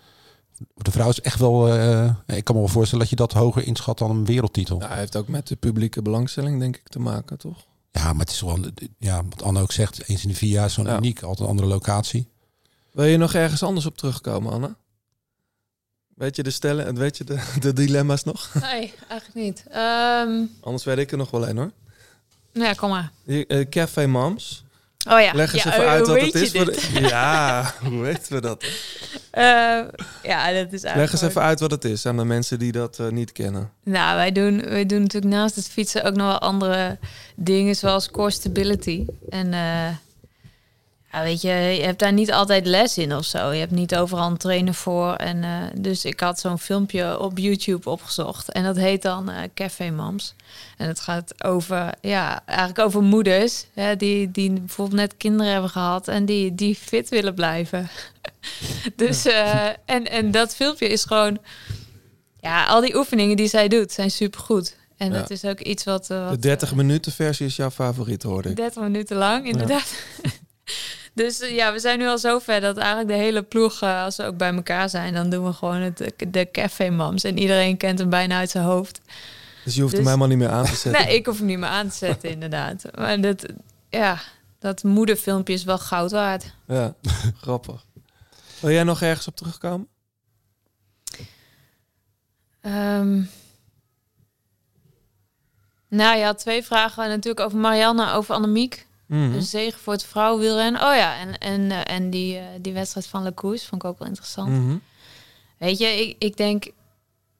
De vrouw is echt wel, eh, ik kan me wel voorstellen dat je dat hoger inschat dan een wereldtitel. Nou, hij heeft ook met de publieke belangstelling, denk ik, te maken, toch? Ja, maar het is wel, ja, wat Anne ook zegt, eens in de vier jaar is zo'n Ja. uniek, altijd een andere locatie. Wil je nog ergens anders op terugkomen, Anne? Weet je de stellen, weet je de, de dilemma's nog? Nee, eigenlijk niet. Ehm, Anders weet ik er nog wel een hoor. nou ja, kom maar. Eh, Café Mams. Oh ja. Leg eens ja, even eh, uit wat het is. Voor de- ja, hoe weten we dat? Eh, ja, dat is eigenlijk Leg eens even uit wat het is aan de mensen die dat niet kennen. Nou, wij doen, wij doen natuurlijk naast het fietsen ook nog wel andere dingen, zoals core stability. En ja, weet je, je hebt daar niet altijd les in of zo. Je hebt niet overal een trainer voor. En, eh, dus ik had zo'n filmpje op YouTube opgezocht. En dat heet dan eh Café Mams. En het gaat over, ja, eigenlijk over moeders hè, die, die bijvoorbeeld net kinderen hebben gehad en die, die fit willen blijven. dus, eh, en, en dat filmpje is gewoon ja, al die oefeningen die zij doet zijn supergoed. En Ja. dat is ook iets wat... eh, De wat 30 minuten versie is jouw favoriet, hoorde ik. 30 minuten lang, inderdaad. dus eh, ja, we zijn nu al zo ver dat eigenlijk de hele ploeg, eh, als we ook bij elkaar zijn, dan doen we gewoon het, de café mams. En iedereen kent hem bijna uit zijn hoofd. Dus je hoeft Dus- hem helemaal niet meer aan te zetten. Nee, ik hoef hem niet meer aan te zetten, inderdaad. Maar dat, ja, dat moederfilmpje is wel goud waard. Ja, grappig. Wil jij nog ergens op terugkomen? Ehm, nou, je had twee vragen natuurlijk over Marianne, over Annemiek. Mhm. De zegen voor het vrouwenwielrennen. Oh ja, en, en, eh, en die, eh, die wedstrijd van Le Cours vond ik ook wel interessant. Mhm. Weet je, ik, ik denk...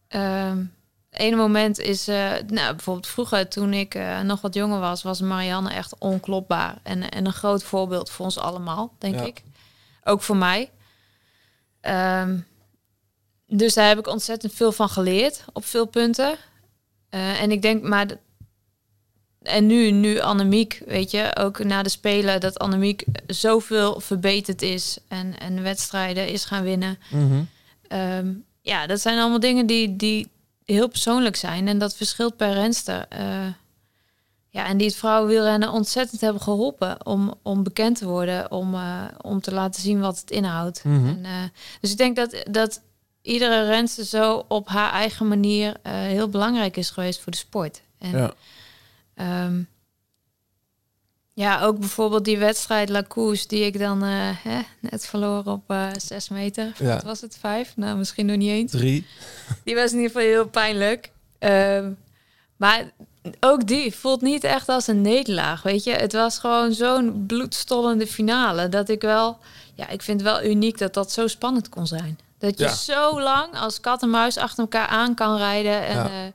ehm het ene moment is... eh, nou, bijvoorbeeld vroeger, toen ik nog wat jonger was... was Marianne echt onklopbaar. En, en een groot voorbeeld voor ons allemaal, denk Ja. ik. Ook voor mij. Ehm, dus daar heb ik ontzettend veel van geleerd. Op veel punten. En ik denk, maar... en nu, nu Annemiek, weet je, ook na de Spelen... dat Annemiek zoveel verbeterd is... en, en wedstrijden is gaan winnen... Mhm. Ehm, ja, dat zijn allemaal dingen die, die heel persoonlijk zijn. En dat verschilt per renster. Eh, ja, en die het vrouwenwielrennen ontzettend hebben geholpen om, om bekend te worden, om, eh, om te laten zien wat het inhoudt. Mhm. En, eh, dus ik denk dat, dat iedere renster zo op haar eigen manier heel belangrijk is geweest voor de sport. En, Ja. Ehm, ja, ook bijvoorbeeld die wedstrijd La Course die ik dan eh, hè, net verloor op eh zes meter. Ja. Wat was het? Vijf? Nou, misschien nog niet eens. Drie. Die was in ieder geval heel pijnlijk. Ehm, maar ook die voelt niet echt als een nederlaag, weet je. Het was gewoon zo'n bloedstollende finale dat ik wel... Ja, ik vind het wel uniek dat dat zo spannend kon zijn. Dat je Ja. zo lang als kat en muis achter elkaar aan kan rijden. En Ja. ja,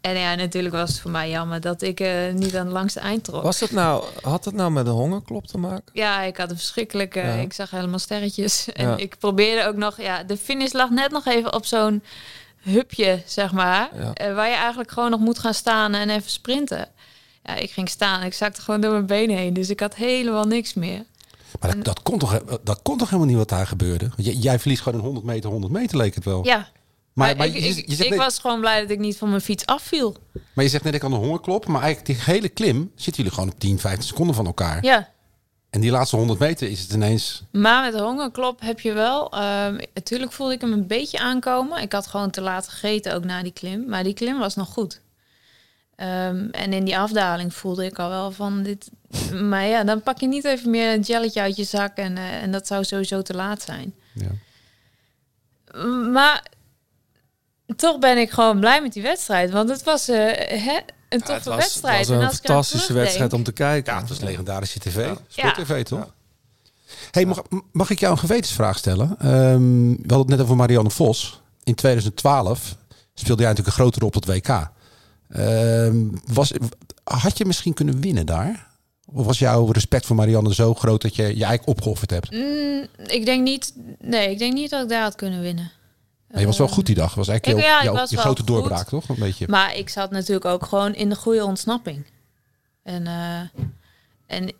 en ja natuurlijk was het voor mij jammer dat ik eh, niet aan het langste eind trok. Was het nou, had het nou met een hongerklop te maken? Ja, ik had een verschrikkelijke. Ja. Ik zag helemaal sterretjes. En Ja. ik probeerde ook nog. Ja, de finish lag net nog even op zo'n hupje, zeg maar. Ja. eh, waar je eigenlijk gewoon nog moet gaan staan en even sprinten. Ja, ik ging staan. Ik zakte gewoon door mijn benen heen. Dus ik had helemaal niks meer. Maar dat, dat, kon toch, dat kon toch helemaal niet wat daar gebeurde? Want jij, jij verliest gewoon een 100 meter, 100 meter leek het wel. Ja. Maar, ik, je, ik, je zegt ik net, was gewoon blij dat ik niet van mijn fiets afviel. maar je zegt net ik aan de hongerklop. Maar eigenlijk die hele klim zitten jullie gewoon op 10, 15 seconden van elkaar. Ja. En die laatste 100 meter is het ineens... Maar met de hongerklop heb je wel. ehm, natuurlijk voelde ik hem een beetje aankomen. Ik had gewoon te laat gegeten ook na die klim. Maar die klim was nog goed. Ehm, en in die afdaling voelde ik al wel van dit. Maar ja, dan pak je niet even meer een jelletje uit je zak. En, eh, en dat zou sowieso te laat zijn. Ja. Maar toch ben ik gewoon blij met die wedstrijd. Want het was eh, hè, een toffe het was, wedstrijd. het was en een fantastische wedstrijd om te kijken. Ja, het was legendarische tv. Ja. Sport-tv, toch? Hey, mag, mag ik jou een gewetensvraag stellen? Ehm, we hadden het net over Marianne Vos. In 2012 speelde jij natuurlijk een grote rol op het WK. Ehm, was, had je misschien kunnen winnen daar? Of was jouw respect voor Marianne zo groot dat je je eigenlijk opgeofferd hebt? Mm, ik denk niet. Nee, ik denk niet dat ik daar had kunnen winnen. Maar je was wel goed die dag. was eigenlijk Ik- ja, was je grote goed. doorbraak, toch? Een beetje. Maar ik zat natuurlijk ook gewoon in de goede ontsnapping. En, eh, en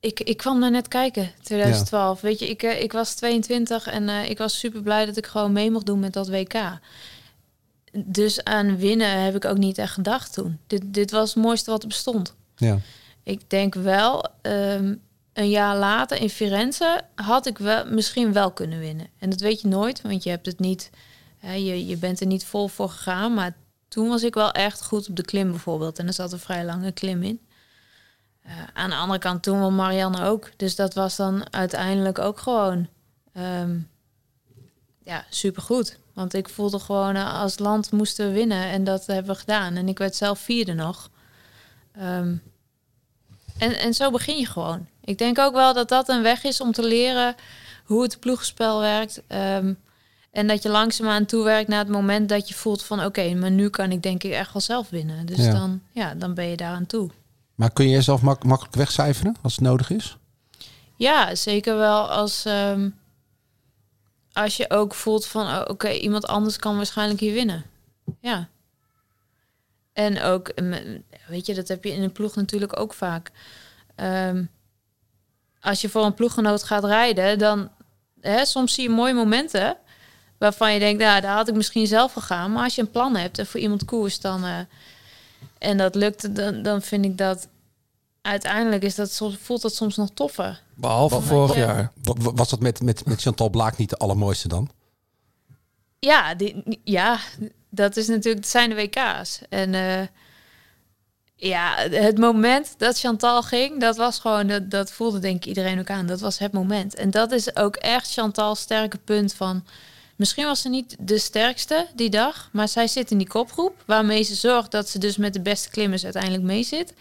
ik, ik kwam daar net kijken, 2012. Weet je, ik, eh, ik was 22 en eh, ik was super blij dat ik gewoon mee mocht doen met dat WK. Dus aan winnen heb ik ook niet echt gedacht toen. Dit, dit was het mooiste wat er bestond. Ja. Ik denk wel, ehm, een jaar later in Firenze had ik wel, misschien wel kunnen winnen. En dat weet je nooit, want je hebt het niet, hè, je, je bent er niet vol voor gegaan. Maar toen was ik wel echt goed op de klim bijvoorbeeld. En er zat een vrij lange klim in. Eh, aan de andere kant toen wel Marianne ook. Dus dat was dan uiteindelijk ook gewoon ehm, ja, supergoed. Want ik voelde gewoon eh, als land moesten we winnen en dat hebben we gedaan. En ik werd zelf vierde nog. Ehm, en, en zo begin je gewoon. Ik denk ook wel dat dat een weg is om te leren hoe het ploegspel werkt. Ehm, en dat je langzaamaan toewerkt naar het moment dat je voelt van... oké, maar nu kan ik denk ik echt wel zelf winnen. Dus Ja. Dan, ja, dan ben je daaraan toe. Maar kun je jezelf mak- makkelijk wegcijferen als het nodig is? Ja, zeker wel als, ehm, als je ook voelt van... oh, oké, iemand anders kan waarschijnlijk hier winnen. Ja. En ook, weet je, dat heb je in een ploeg natuurlijk ook vaak. Ehm, als je voor een ploeggenoot gaat rijden, dan... Hè, soms zie je mooie momenten waarvan je denkt, nou, daar had ik misschien zelf gegaan. Maar als je een plan hebt en voor iemand koers, dan... eh, en dat lukt, dan, dan vind ik dat... Uiteindelijk is dat soms, voelt dat soms nog toffer. Behalve vorig Ja. jaar. Wa- wa- Was dat met, met, met Chantal Blaak niet de allermooiste dan? Ja, die, ja, dat is natuurlijk, het zijn de WK's. En eh, ja, het moment dat Chantal ging, dat was gewoon, dat, dat voelde denk ik iedereen ook aan. Dat was het moment. En dat is ook echt Chantal's sterke punt van, misschien was ze niet de sterkste die dag, maar zij zit in die kopgroep, waarmee ze zorgt dat ze dus met de beste klimmers uiteindelijk mee zit.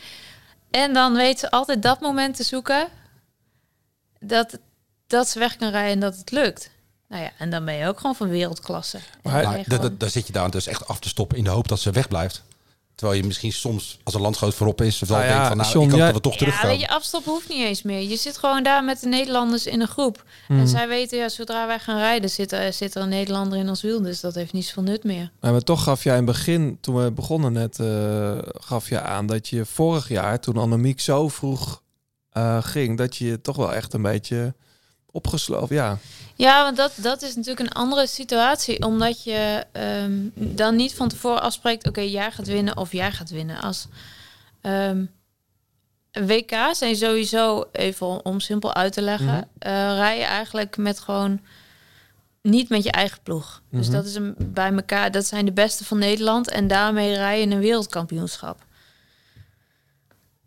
En dan weet ze altijd dat moment te zoeken, dat, dat ze weg kan rijden en dat het lukt. Nou ja, en dan ben je ook gewoon van wereldklasse. Maar daar zit je daar dus echt af te stoppen in de hoop dat ze wegblijft. Terwijl je misschien soms, als een landgenoot voorop is, wel Nou ja, denkt van nou, John, ik hoop dat we toch Ja, weet je, afstappen hoeft niet eens meer. Je zit gewoon daar met de Nederlanders in een groep. Hmm. En zij weten, ja, zodra wij gaan rijden, zit er, zit er een Nederlander in ons wiel. Dus dat heeft niet zoveel nut meer. Maar, maar toch gaf jij in het begin, toen we begonnen net, eh, gaf je aan dat je vorig jaar, toen Annemiek zo vroeg eh, ging, dat je je toch wel echt een beetje opgesloten. Ja, Ja, want dat, dat is natuurlijk een andere situatie. Omdat je ehm, dan niet van tevoren afspreekt... oké, jij gaat winnen of jij gaat winnen. Als ehm, WK zijn sowieso, even om, om simpel uit te leggen... Mhm. eh, rij je eigenlijk met gewoon... niet met je eigen ploeg. Dus Mhm. dat is een, bij elkaar... dat zijn de beste van Nederland... en daarmee rij je een wereldkampioenschap.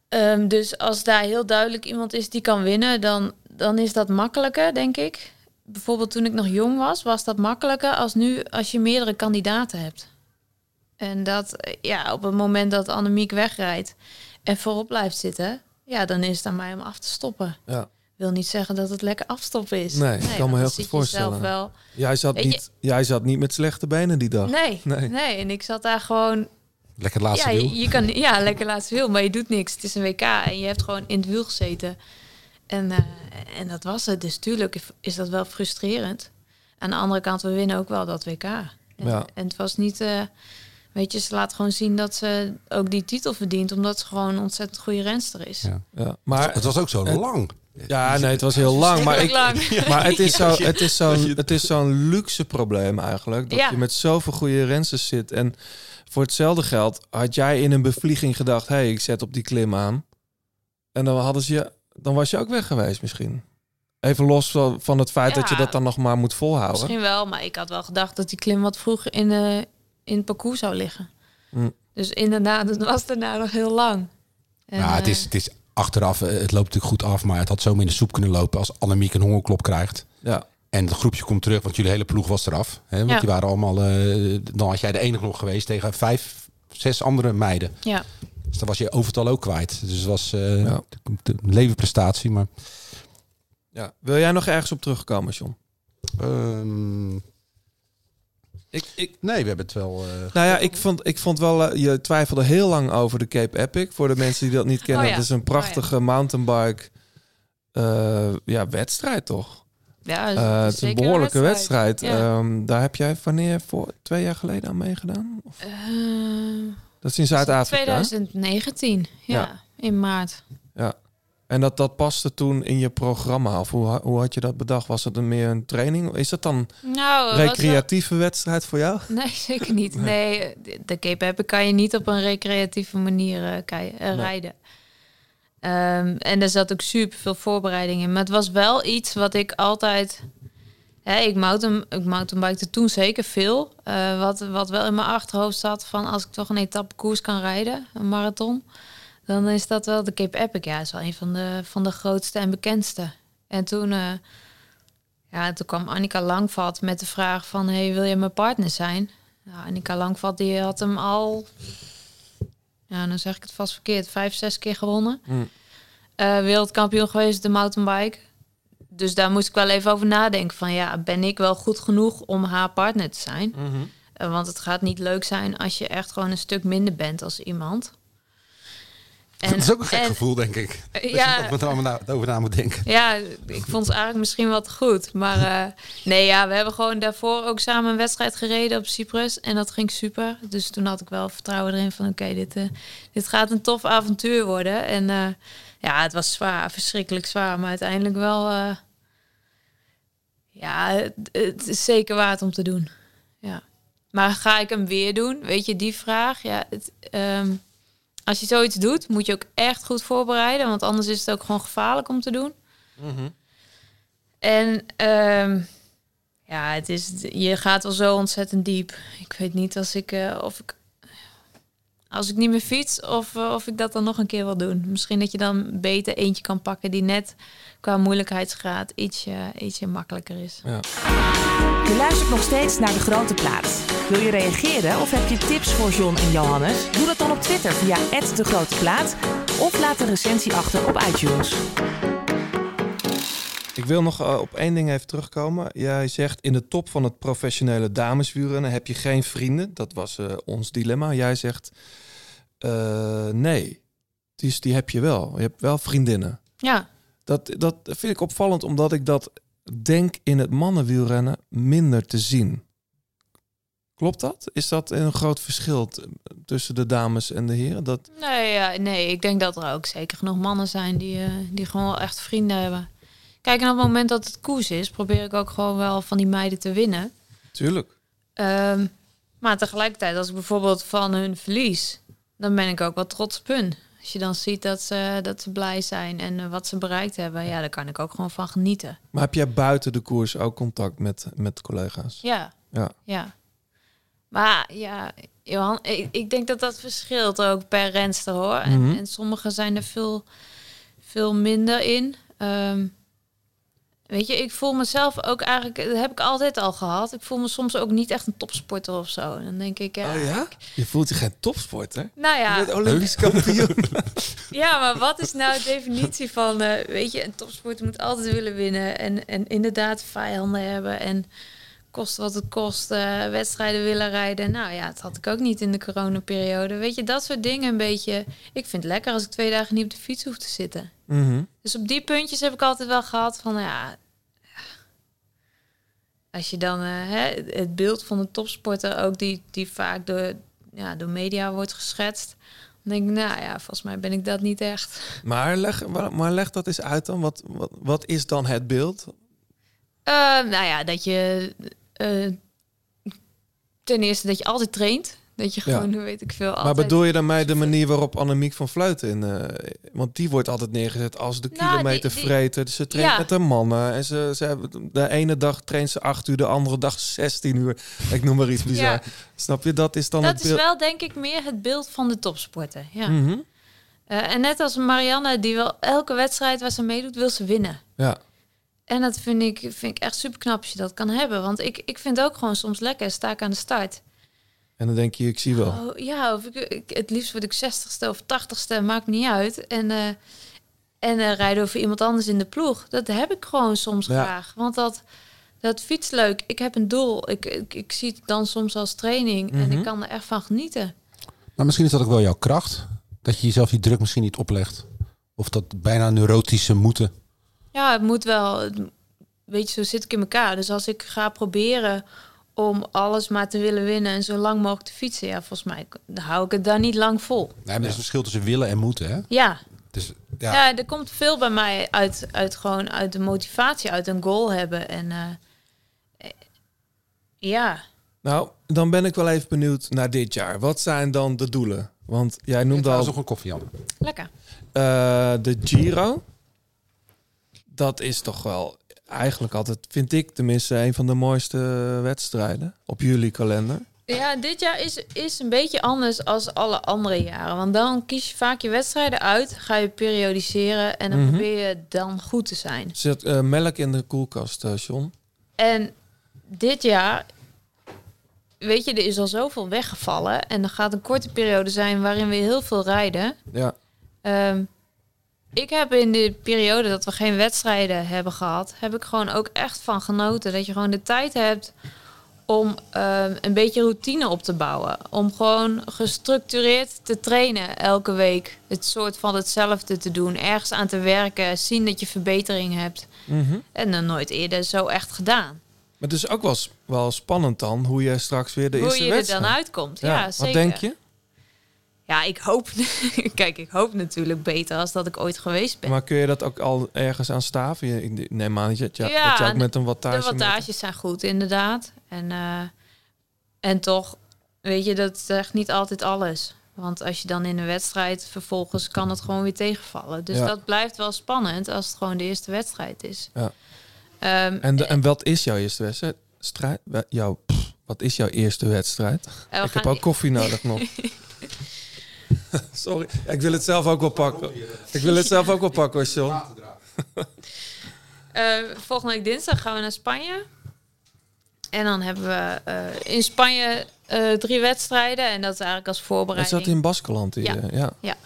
Ehm, dus als daar heel duidelijk iemand is die kan winnen... dan, dan is dat makkelijker, denk ik bijvoorbeeld toen ik nog jong was, was dat makkelijker als nu als je meerdere kandidaten hebt. En dat ja, op het moment dat Annemiek wegrijdt en voorop blijft zitten, ja, dan is het aan mij om af te stoppen. ja. Wil niet zeggen dat het lekker afstoppen is. Nee, ik kan me heel goed voorstellen. Wel... Jij, zat Weet je- niet, jij zat niet met slechte benen die dag. Nee, Nee. nee, En ik zat daar gewoon. Lekker laatste ja, wiel. je, je kan ja lekker laatste wiel, maar je doet niks. Het is een WK en je hebt gewoon in het wiel gezeten. En, eh, en dat was het. Dus tuurlijk is dat wel frustrerend. Aan de andere kant, we winnen ook wel dat WK. En, Ja. en het was niet, eh, weet je, ze laat gewoon zien dat ze ook die titel verdient, omdat ze gewoon een ontzettend goede renster is. Ja. Ja, maar het was ook zo het- lang. Ja, nee, het was heel lang. Maar, ik, Lang. maar het is zo- het is zo'n je- het is zo'n luxe probleem eigenlijk. Dat Ja. je met zoveel goede rensters zit. En voor hetzelfde geld had jij in een bevlieging gedacht... hé, hey, ik zet op die klim aan. En dan, hadden ze je, dan was je ook weg geweest misschien. Even los van, van het feit dat je dat dan nog maar moet volhouden. Misschien wel, maar ik had wel gedacht dat die klim wat vroeger in, de, in het parcours zou liggen. Hm. Dus inderdaad, het was daarna nog heel lang. En, ja, het eh, is, het is achteraf, eh, het loopt natuurlijk goed af, maar het had zo in de soep kunnen lopen als Annemiek een hongerklop krijgt. Ja, En het groepje komt terug, want jullie hele ploeg was eraf. Hè? Want Ja. die waren allemaal, dan had jij de enige nog geweest tegen vijf, zes andere meiden. ja. Dus dan was je overtal ook kwijt. Dus het was eh Ja. de, levenprestatie. Maar ja. Wil jij nog ergens op terugkomen, John? ehm, Ik, ik, nee, we hebben het wel... eh, Nou ja, ik vond, ik vond wel, eh, je twijfelde heel lang over de Cape Epic. Voor de mensen die dat niet kennen, Oh ja. het is een prachtige mountainbike eh, ja, wedstrijd toch? Ja, het Eh, het is een behoorlijke wedstrijd. Ja. Ehm, daar heb jij wanneer voor twee jaar geleden aan meegedaan? Of, Eh, dat is in Zuid-Afrika. hè? 2019, ja, Ja. in maart. Ja. En dat, dat paste toen in je programma? Of hoe, hoe had je dat bedacht? Was het een meer een training? Is het dan Nou, recreatieve wedstrijd voor jou? Nee, zeker niet. Nee, de Cape Epic kan je niet op een recreatieve manier eh, kei- eh, rijden. Ehm, en er zat ook super veel voorbereiding in. Maar het was wel iets wat ik altijd... Hè, ik, mountain, ik mountainbikte toen zeker veel. Eh, wat, wat wel in mijn achterhoofd zat van... als ik toch een etappe koers kan rijden, een marathon... dan is dat wel de Cape Epic. Ja, is wel een van de, van de grootste en bekendste. En toen... eh, ja, toen kwam Annika Langvat met de vraag van... Hey, wil je mijn partner zijn? Nou, Annika Langvat die had hem al... Ja, dan zeg ik het vast verkeerd. Vijf, zes keer gewonnen. Mm. Eh, wereldkampioen geweest, de mountainbike. Dus daar moest ik wel even over nadenken. Van ja, ben ik wel goed genoeg om haar partner te zijn? Eh, want het gaat niet leuk zijn als je echt gewoon een stuk minder bent als iemand. En- dat is ook een gek en- gevoel, denk ik. Dat Ja. je er allemaal na- over na moet denken. Ja, ik vond ze eigenlijk misschien wel te goed. Maar eh, nee, ja, we hebben gewoon daarvoor ook samen een wedstrijd gereden op Cyprus. En dat ging super. Dus toen had ik wel vertrouwen erin van... oké, dit, eh, dit gaat een tof avontuur worden. En ja, het was zwaar, verschrikkelijk zwaar. Maar uiteindelijk wel... eh, ja, het, het is zeker waard om te doen. Ja. Maar ga ik hem weer doen? Weet je, die vraag. Ja, het, ehm, als je zoiets doet, moet je ook echt goed voorbereiden. Want anders is het ook gewoon gevaarlijk om te doen. En ehm, ja, het is, je gaat wel zo ontzettend diep. Ik weet niet als ik, eh, of ik, als ik niet meer fiets of, eh, of ik dat dan nog een keer wil doen. Misschien dat je dan beter eentje kan pakken die net qua moeilijkheidsgraad ietsje, ietsje makkelijker is. Je luistert nog steeds naar De Grote Plaat. Wil je reageren of heb je tips voor John en Johannes? Doe dat dan op Twitter via De Grote Plaat of laat een recensie achter op iTunes. Ik wil nog eh, op één ding even terugkomen. Jij zegt in de top van het professionele dameswielrennen heb je geen vrienden. Dat was eh, ons dilemma. Jij zegt eh, nee, die, die heb je wel. Je hebt wel vriendinnen. Ja, Dat, dat vind ik opvallend, omdat ik dat denk in het mannenwielrennen minder te zien. Klopt dat? Is dat een groot verschil tussen de dames en de heren? Dat, nee, ja, nee, ik denk dat er ook zeker genoeg mannen zijn die, die gewoon wel echt vrienden hebben. Kijk, en op het moment dat het koers is, probeer ik ook gewoon wel van die meiden te winnen. tuurlijk. Ehm, maar tegelijkertijd, als ik bijvoorbeeld van hun verlies, dan ben ik ook wel trots op hun. Als je dan ziet dat ze, dat ze blij zijn en eh, wat ze bereikt hebben, ja, daar kan ik ook gewoon van genieten. Maar heb jij buiten de koers ook contact met, met collega's? Ja, Ja. ja. Maar ja, Johan, ik, ik denk dat dat verschilt ook per renster hoor. En, Mhm. en sommige zijn er veel, veel minder in. Ehm, weet je, ik voel mezelf ook eigenlijk, dat heb ik altijd al gehad. Ik voel me soms ook niet echt een topsporter of zo. En dan denk ik, ja, Oh ja? Je voelt je geen topsporter? nou ja. Je bent Olympisch kampioen. Ja, maar wat is nou de definitie van, eh, weet je, een topsporter moet altijd willen winnen en, en inderdaad vijanden hebben en kost wat het kost, eh, wedstrijden willen rijden. Nou ja, dat had ik ook niet in de coronaperiode. Weet je, dat soort dingen een beetje. Ik vind het lekker als ik twee dagen niet op de fiets hoef te zitten. Mhm. Dus op die puntjes heb ik altijd wel gehad van, ja, als je dan eh, hè, het beeld van de topsporter ook die, die vaak door, ja, door media wordt geschetst. Dan denk ik, nou ja, volgens mij ben ik dat niet echt. Maar, leg, maar leg dat eens uit dan. Wat, wat, wat is dan het beeld? Eh, nou ja, dat je eh, ten eerste dat je altijd traint. Dat je gewoon, weet ik veel, altijd... Maar bedoel je daarmee de manier waarop Annemiek van Vleuten in... eh, want die wordt altijd neergezet als de Nou, kilometer die- die- vreter. Dus ze traint Ja. met de mannen. En ze, ze hebben, de ene dag traint ze 8 uur, de andere dag 16 uur. Ik noem maar iets bizar. Ja. Snap je? Dat is dan dat het is wel denk ik meer het beeld van de topsporter. Ja. Mhm. Eh, en net als Marianne, die wel elke wedstrijd waar ze meedoet, wil ze winnen. Ja. En dat vind ik, vind ik echt super knap als je dat kan hebben. Want ik, ik vind ook gewoon soms lekker, sta ik aan de start. En dan denk je, ik zie wel. Oh, ja, of ik, ik, het liefst word ik 60ste of 80ste, maakt niet uit. En, eh en eh, rijden over iemand anders in de ploeg. Dat heb ik gewoon soms Ja. graag. Want dat, dat fiets leuk. Ik heb een doel. Ik, ik, ik zie het dan soms als training. En Mhm. ik kan er echt van genieten. Maar misschien is dat ook wel jouw kracht. Dat je jezelf die druk misschien niet oplegt. Of dat bijna neurotische moeten. Ja, het moet wel. Weet je, zo zit ik in elkaar. Dus als ik ga proberen om alles maar te willen winnen en zo lang mogelijk te fietsen, ja, volgens mij hou ik het daar niet lang vol. Nee, maar er is een verschil tussen willen en moeten. Hè? Ja, Dus ja, Ja, er komt veel bij mij uit, uit gewoon uit de motivatie, uit een goal hebben. En eh, eh, ja, Nou, dan ben ik wel even benieuwd naar dit jaar. Wat zijn dan de doelen? Want jij noem noemde al nog een koffie, Jan. lekker. eh, de Giro. Dat is toch wel eigenlijk altijd, vind ik tenminste, een van de mooiste wedstrijden op jullie kalender. Ja, dit jaar is, is een beetje anders als alle andere jaren. Want dan kies je vaak je wedstrijden uit, ga je periodiseren en dan Mhm. probeer je dan goed te zijn. Zit eh, melk in de koelkast, eh, John? En dit jaar, weet je, er is al zoveel weggevallen. En er gaat een korte periode zijn waarin we heel veel rijden. Ja. Ehm, ik heb in de periode dat we geen wedstrijden hebben gehad, heb ik gewoon ook echt van genoten. Dat je gewoon de tijd hebt om ehm, een beetje routine op te bouwen. Om gewoon gestructureerd te trainen elke week. Het soort van hetzelfde te doen. Ergens aan te werken. Zien dat je verbetering hebt. Mhm. En dan nooit eerder zo echt gedaan. Maar het is ook wel, wel spannend dan, hoe je straks weer de Hoe eerste je er wedstrijd... dan uitkomt. Ja, Wat zeker. denk je? Ja, ik hoop... Kijk, ik hoop natuurlijk beter als dat ik ooit geweest ben. Maar kun je dat ook al ergens aan staven? Ik neem aan dat je, ja, Ja, dat je ook met een wattage... De wattages zijn goed, inderdaad. En, eh, en toch, weet je, dat zegt niet altijd alles. Want als je dan in een wedstrijd vervolgens kan het gewoon weer tegenvallen. Dus Ja. dat blijft wel spannend als het gewoon de eerste wedstrijd is. Ja. Ehm, En, de- en wat is jouw eerste wedstrijd? Strijd? We- Jouw, pff, wat is jouw eerste wedstrijd? we ik heb ook koffie nodig nog. Sorry, ik wil het zelf ook wel pakken. Ik wil het zelf ook wel pakken, John. Eh, volgende week dinsdag gaan we naar Spanje. En dan hebben we eh, in Spanje eh, drie wedstrijden. En dat is eigenlijk als voorbereiding. dat in Baskeland? hier? Ja. ja.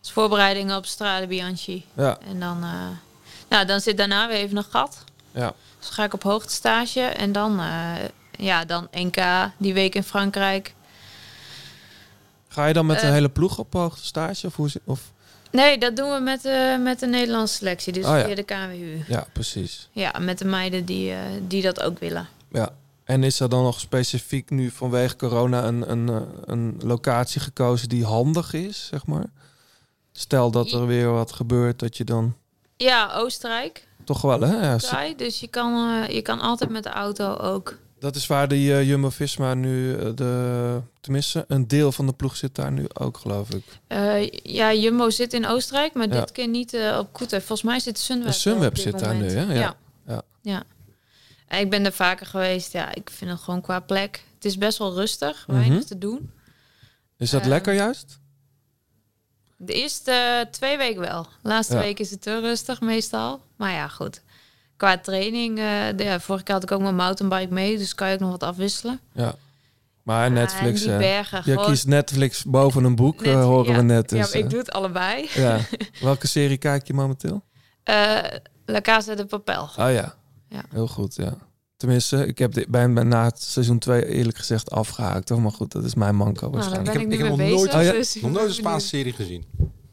Als voorbereiding op Strade Bianchi. Ja, En dan, nou, dan zit daarna weer even een gat. ja. Dus ga ik op hoogtestage. En dan, ja, dan NK, die week in Frankrijk. Ga je dan met een Eh. hele ploeg op hoogte stage? Of hoe, of? Nee, dat doen we met, de met de Nederlandse selectie. Dus Oh ja. via de KWU. Ja, precies. Ja, met de meiden die, eh, die dat ook willen. Ja. En is er dan nog specifiek nu vanwege corona een, een, eh, een locatie gekozen die handig is, zeg maar? Stel dat er weer wat gebeurt, dat je dan Ja, Oostenrijk. toch wel, hè? Ja, Dus je kan, eh, je kan altijd met de auto ook. Dat is waar die eh, Jumbo-Visma nu, eh, de, tenminste, een deel van de ploeg zit daar nu ook, geloof ik. Eh, ja, Jumbo zit in Oostenrijk, maar Ja. dit keer niet op Koete. Volgens mij zit Sunweb. Sunweb zit daar nu, hè? Ja. Ja. Ja. ja. En Ik ben er vaker geweest. Ja, ik vind het gewoon qua plek. Het is best wel rustig, Mhm. weinig te doen. Is dat lekker juist? De eerste twee weken wel. De laatste week is het te rustig meestal. Maar ja, goed. Qua training, eh, de, ja, vorige keer had ik ook mijn mountainbike mee, dus kan je ook nog wat afwisselen. Ja. Maar Ah, Netflix, en die eh, bergen, je gewoon kiest Netflix boven een boek, eh, net- horen ja. we net. ja, Dus, maar ik doe het allebei. ja. Welke serie kijk je momenteel? Eh La Casa de Papel. Oh ja. Ja. Heel goed, ja. Tenminste, ik heb dit bij, bij- na het seizoen 2 eerlijk gezegd afgehaakt. Hoor. Maar goed, dat is mijn manco Nou, waarschijnlijk. Ik ik, heb- ik heb nog nooit- Oh ja? dus Nog nooit een benieuwd. Spaanse serie gezien.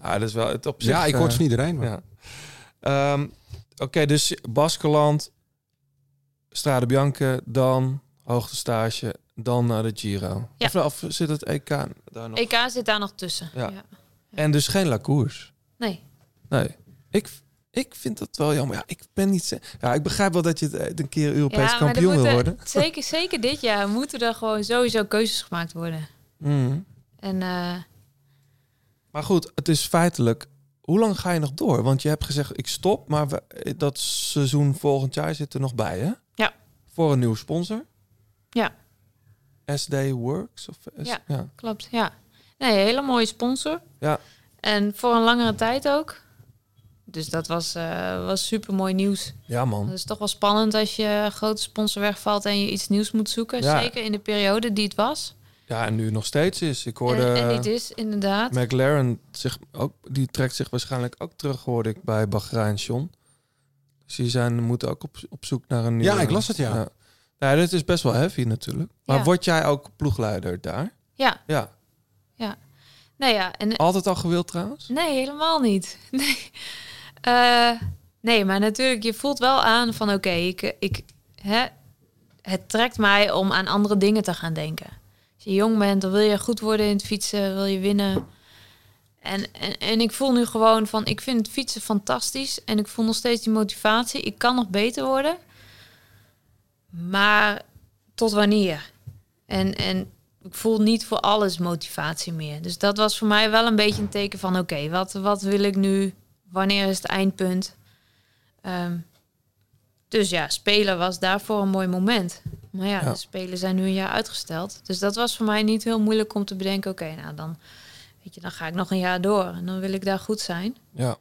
Ja, dat is wel het op zich. Ja, ik hoor het van iedereen. Maar. Ja. Ehm, Oké, dus Baskeland, Strade Bianca, dan hoogtestage, dan naar de Giro. Ja. Of, of zit het EK daar nog? EK zit daar nog tussen. Ja. Ja. En dus geen La Course. Nee. Nee. Ik, ik vind dat wel jammer. Ja, ik ben niet... Ja, ik begrijp wel dat je het een keer Europees kampioen wil worden. Zeker, zeker dit jaar moeten er gewoon sowieso keuzes gemaakt worden. Mm. En eh, Maar goed, het is feitelijk... Hoe lang ga je nog door? Want je hebt gezegd, ik stop. Maar we, dat seizoen volgend jaar zit er nog bij, hè? Ja. Voor een nieuwe sponsor. Ja. SD Works? Of S- Ja. ja. klopt, ja. Nee, een hele mooie sponsor. Ja. En voor een langere tijd ook. Dus dat was, eh, was super mooi nieuws. Ja, man. Het is toch wel spannend als je grote sponsor wegvalt en je iets nieuws moet zoeken. Ja. Zeker in de periode die het was. Ja, en nu nog steeds is. Ik hoorde... En, en dit is inderdaad. McLaren zich ook, die trekt zich waarschijnlijk ook terug, hoorde ik bij Bahrein John. Dus die zijn, moeten ook op, op zoek naar een nieuwe... Ja, ik las het, ja. ja. Ja, dit is best wel heavy natuurlijk. Maar Ja. word jij ook ploegleider daar? Ja, Ja. nou ja. En, Altijd al gewild trouwens? Nee, helemaal niet. Nee. Eh, nee, maar natuurlijk, je voelt wel aan van oké, ik, ik, hè, het trekt mij om aan andere dingen te gaan denken. Als je jong bent, dan wil je goed worden in het fietsen, wil je winnen. En, en, en ik voel nu gewoon van, ik vind het fietsen fantastisch. En ik voel nog steeds die motivatie. Ik kan nog beter worden. Maar tot wanneer? En, en ik voel niet voor alles motivatie meer. Dus dat was voor mij wel een beetje een teken van... oké, wat, wat wil ik nu? Wanneer is het eindpunt? Ehm, dus ja, spelen was daarvoor een mooi moment. Maar ja, Ja. de spelen zijn nu een jaar uitgesteld. Dus dat was voor mij niet heel moeilijk om te bedenken... oké, nou dan, weet je, dan ga ik nog een jaar door. En dan wil ik daar goed zijn. Ja.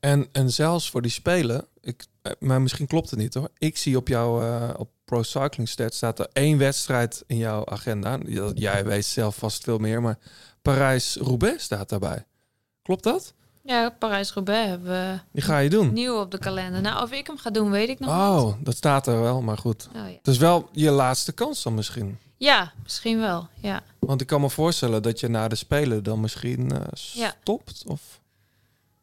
En, en zelfs voor die spelen, ik, eh, maar misschien klopt het niet hoor. Ik zie op jouw eh, op Pro Cycling Stats staat er één wedstrijd in jouw agenda. Jij weet zelf vast veel meer, maar Parijs-Roubaix staat daarbij. Klopt dat? Ja, Parijs-Roubaix hebben we Die ga je doen. nieuw op de kalender. Nou, of ik hem ga doen, weet ik nog niet. Oh, dat staat er wel, maar goed. Oh, ja. Het is wel je laatste kans dan misschien. ja, misschien wel. Ja. Want ik kan me voorstellen dat je na de Spelen dan misschien eh, Ja. stopt. Of...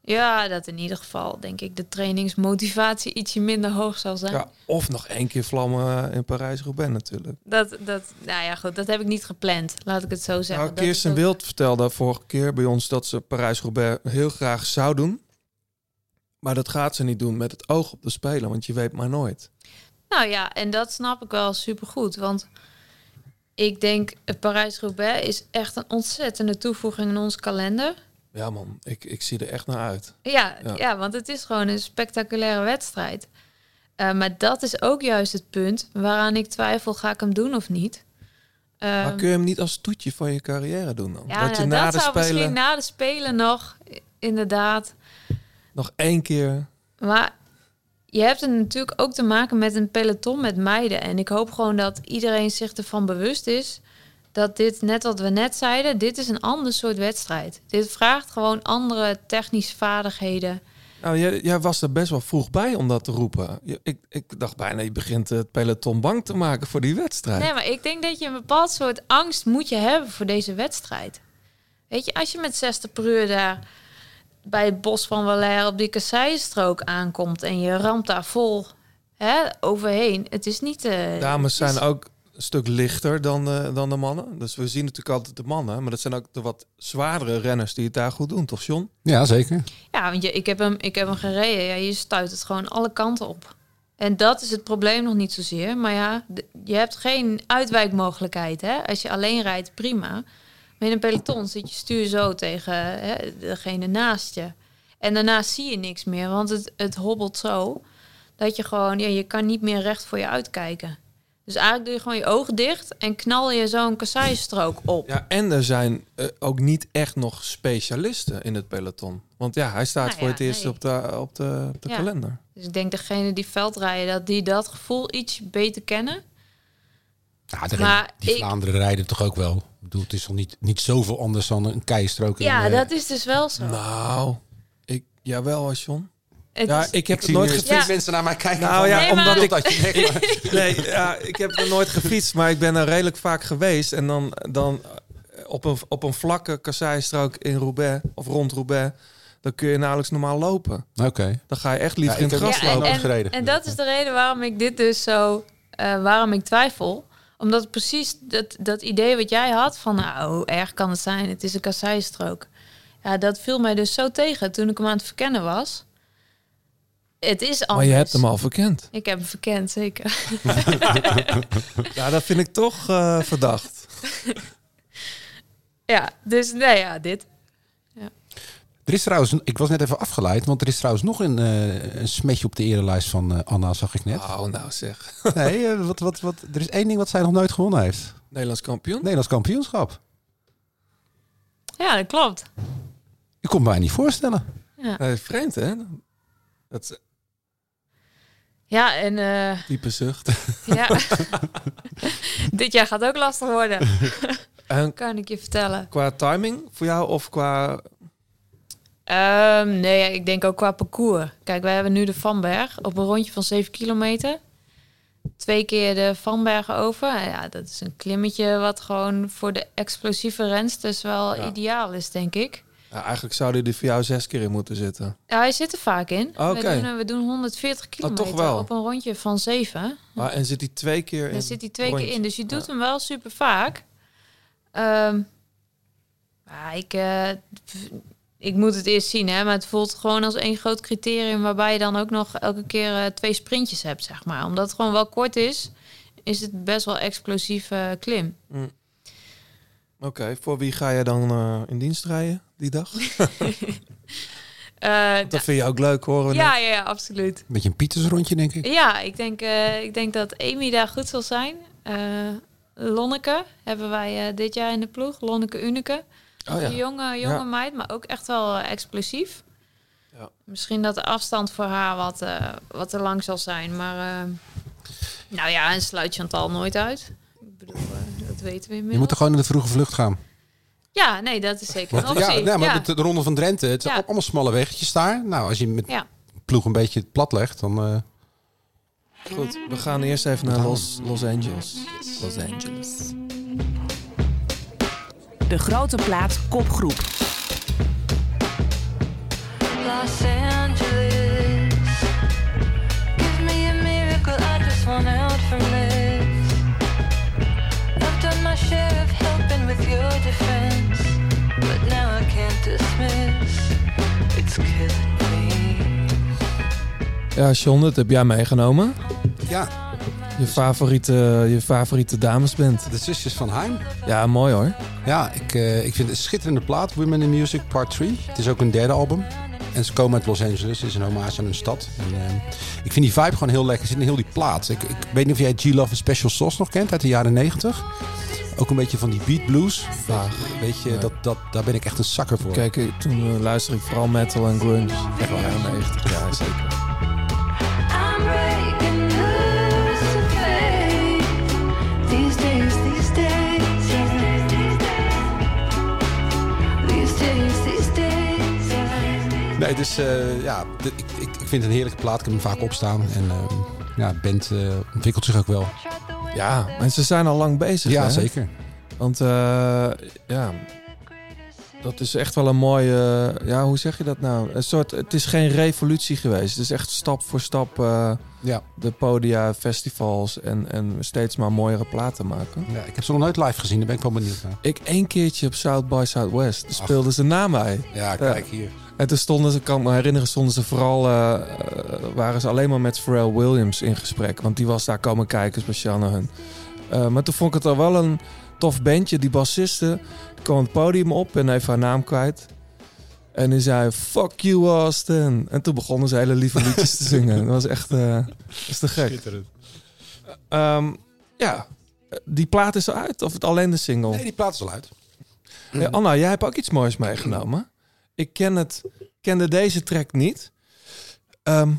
ja, dat in ieder geval, denk ik, de trainingsmotivatie ietsje minder hoog zal zijn. Ja, of nog één keer vlammen in Parijs-Roubaix natuurlijk. Dat, dat, nou ja, goed, dat heb ik niet gepland. Laat ik het zo zeggen. Nou, Kirsten ook- Wild vertelde vorige keer bij ons dat ze Parijs-Roubaix heel graag zou doen. Maar dat gaat ze niet doen met het oog op de Spelen, want je weet maar nooit. Nou ja, en dat snap ik wel supergoed. Want ik denk, het Parijs-Roubaix is echt een ontzettende toevoeging in ons kalender. Ja man, ik, ik zie er echt naar uit. Ja, Ja. ja. want het is gewoon een spectaculaire wedstrijd. Eh, maar dat is ook juist het punt waaraan ik twijfel, ga ik hem doen of niet? maar Ehm, kun je hem niet als toetje van je carrière doen dan? ja, dat je nou, na dat de zou Spelen misschien na de Spelen nog, inderdaad. nog één keer... Maar je hebt er natuurlijk ook te maken met een peloton met meiden. En ik hoop gewoon dat iedereen zich ervan bewust is dat dit, net wat we net zeiden, dit is een ander soort wedstrijd. Dit vraagt gewoon andere technische vaardigheden. Nou, jij, jij was er best wel vroeg bij om dat te roepen. Ik, ik dacht bijna, je begint het peloton bang te maken voor die wedstrijd. Nee, maar ik denk dat je een bepaald soort angst moet je hebben voor deze wedstrijd. Weet je, als je met 60 per uur daar bij het bos van Valère op die kasseienstrook aankomt en je ramt daar vol hè, overheen. Het is niet... eh, Dames is- zijn ook stuk lichter dan de, dan de mannen. Dus we zien natuurlijk altijd de mannen. Maar dat zijn ook de wat zwaardere renners die het daar goed doen, toch John? Ja, zeker. Ja, want je, ik, heb hem, ik heb hem gereden. Ja, je stuit het gewoon alle kanten op. En dat is het probleem nog niet zozeer. Maar ja, je hebt geen uitwijkmogelijkheid. Hè? Als je alleen rijdt, prima. Maar in een peloton zit je stuur zo tegen hè, degene naast je. En daarna zie je niks meer, want het, het hobbelt zo... dat je gewoon, ja, je kan niet meer recht voor je uitkijken. Dus eigenlijk doe je gewoon je ogen dicht... en knal je zo'n kasseistrook op. Ja, en er zijn eh, ook niet echt nog specialisten in het peloton. Want ja, hij staat Nou voor ja, het eerst nee. op de, op de, op de Ja. kalender. Dus ik denk degene die veldrijden, dat die dat gevoel iets beter kennen. Ja, de Maar die ik- Vlaanderen rijden toch ook wel. Ik bedoel, het is toch niet, niet zoveel anders dan een keistrook. in, Ja, eh, dat is dus wel zo. Nou, ik, jawel John. Het Ja, ik heb Ik nooit gefietst. steeds mensen naar mij kijken. Nou van, ja, Nee, maar- omdat ik... dat je Nee, ja, ik heb er nooit gefietst, maar ik ben er redelijk vaak geweest. En dan, dan op, een, op een vlakke kasseistrook in Roubaix, of rond Roubaix, dan kun je nauwelijks normaal lopen. Oké. Dan ga je echt liever Ja, in het gras Ja, lopen. en dat is de reden waarom ik dit dus zo, eh, waarom ik twijfel. Omdat precies dat, dat idee wat jij had van, nou, hoe erg kan het zijn? Het is een kasseistrook. Ja, dat viel mij dus zo tegen toen ik hem aan het verkennen was. Het is anders. Maar je hebt hem al verkend. Ik heb hem verkend, zeker. Ja, dat vind ik toch eh, verdacht. ja, dus nee, ja, dit. Er is trouwens, ik was net even afgeleid, want er is trouwens nog een, eh, een smetje op de erenlijst van eh, Anna, zag ik net. Oh, nou zeg. Nee, wat, wat, wat, er is één ding wat zij nog nooit gewonnen heeft. Nederlands kampioen. Nederlands kampioenschap. Ja, dat klopt. Ik kon me mij niet voorstellen. Ja, vreemd, hè? Dat ja en eh, diepe zucht. ja. dit jaar gaat ook lastig worden, En kan ik je vertellen. qua timing voor jou of qua... Ehm, nee, ik denk ook qua parcours. Kijk, wij hebben nu de Vanberg op een rondje van 7 kilometer. Twee keer de Vanbergen over. Ja, dat is een klimmetje wat gewoon voor de explosieve rensters wel Ja. ideaal is, denk ik. Ja, eigenlijk zou die er voor jou zes keer in moeten zitten. Ja, hij zit er vaak in. Oké. We, doen, we doen 140 kilometer toch wel? op een rondje van 7. Maar, en zit hij twee keer in? Daar zit hij twee rondje? keer in. Dus je doet Ja. hem wel super vaak. Ehm, maar ik, eh, ik moet het eerst zien, hè, maar het voelt gewoon als één groot criterium waarbij je dan ook nog elke keer eh, twee sprintjes hebt, zeg maar. Omdat het gewoon wel kort is, is het best wel explosieve klim. Oké, voor wie ga je dan eh, in dienst rijden die dag? Eh, Dat vind je ook leuk, horen we ja, ja, ja, absoluut. Een beetje een Pietersrondje, denk ik. Ja, ik denk, eh, ik denk dat Amy daar goed zal zijn. Eh, Lonneke hebben wij eh, dit jaar in de ploeg. Lonneke Uneke. Oh ja. Een jonge, jonge Ja. meid, maar ook echt wel explosief. Ja. Misschien dat de afstand voor haar wat, eh, wat te lang zal zijn. Maar eh, nou ja, en sluit Chantal nooit uit. Ik bedoel, weten we Je moet er gewoon in de vroege vlucht gaan. Ja, nee, dat is zeker een optie. ja, nee, maar ja. de Ronde van Drenthe, het zijn Ja. allemaal smalle weggetjes daar. Nou, als je met Ja. ploeg een beetje het plat legt, dan... eh, Goed, we gaan eerst even naar Los, Los Angeles. Los Angeles. De grote plaat kopgroep. Los Angeles. Helping with your defense, but now I can't dismiss. It's killing me. Ja, John, dat heb jij meegenomen. ja, Je favoriete, je favoriete damesband. de zusjes van Heim. Ja, mooi hoor. Ja, ik, eh, ik vind het een schitterende plaat, Women in Music Part 3. Het is ook een derde album. En ze komen uit Los Angeles, het is een hommage aan hun stad. En, eh, ik vind die vibe gewoon heel lekker, zit in heel die plaat. Ik, ik weet niet of jij G-Love Special Sauce nog kent uit de jaren 90. Ook een beetje van die beat blues. Vaag. Weet je, Nee. dat, dat, daar ben ik echt een zakker voor. Kijk, eh, toen eh, luisterde ik vooral metal en grunge. Echt wel jaren 90. Ja, zeker. I'm breaking loose to faith. These days, these days, these days, these days. Nee, dus eh, ja, ik, ik, ik vind het een heerlijke plaat. Ik heb hem vaak opstaan. En eh, ja, de band eh, ontwikkelt zich ook wel. Ja, en ze zijn al lang bezig. Ja, hè? zeker. Want eh, ja, dat is echt wel een mooie. Ja, hoe zeg je dat nou? Een soort. Het is geen revolutie geweest. Het is echt stap voor stap eh, Ja. de podia, festivals en, en steeds maar mooiere platen maken. ja, ik heb ze nog nooit live gezien. Daar ben ik wel benieuwd naar. Ik één keertje op South by Southwest. Speelden ze na mij. Ja, kijk hier. En toen stonden ze, kan ik me herinneren, stonden ze vooral, eh, eh, waren ze alleen maar met Pharrell Williams in gesprek. Want die was daar komen kijken, speciaal naar hun. Eh, maar toen vond ik het al wel een tof bandje. Die bassiste kwam het podium op en even haar naam kwijt. En die zei, fuck you Austin. En toen begonnen ze hele lieve liedjes te zingen. Dat was echt, dat is te gek. Ehm, ja, die plaat is eruit of het alleen de single? Nee, die plaat is al uit. Ja, Anna, jij hebt ook iets moois meegenomen. Ik ken het, kende deze track niet. Ehm,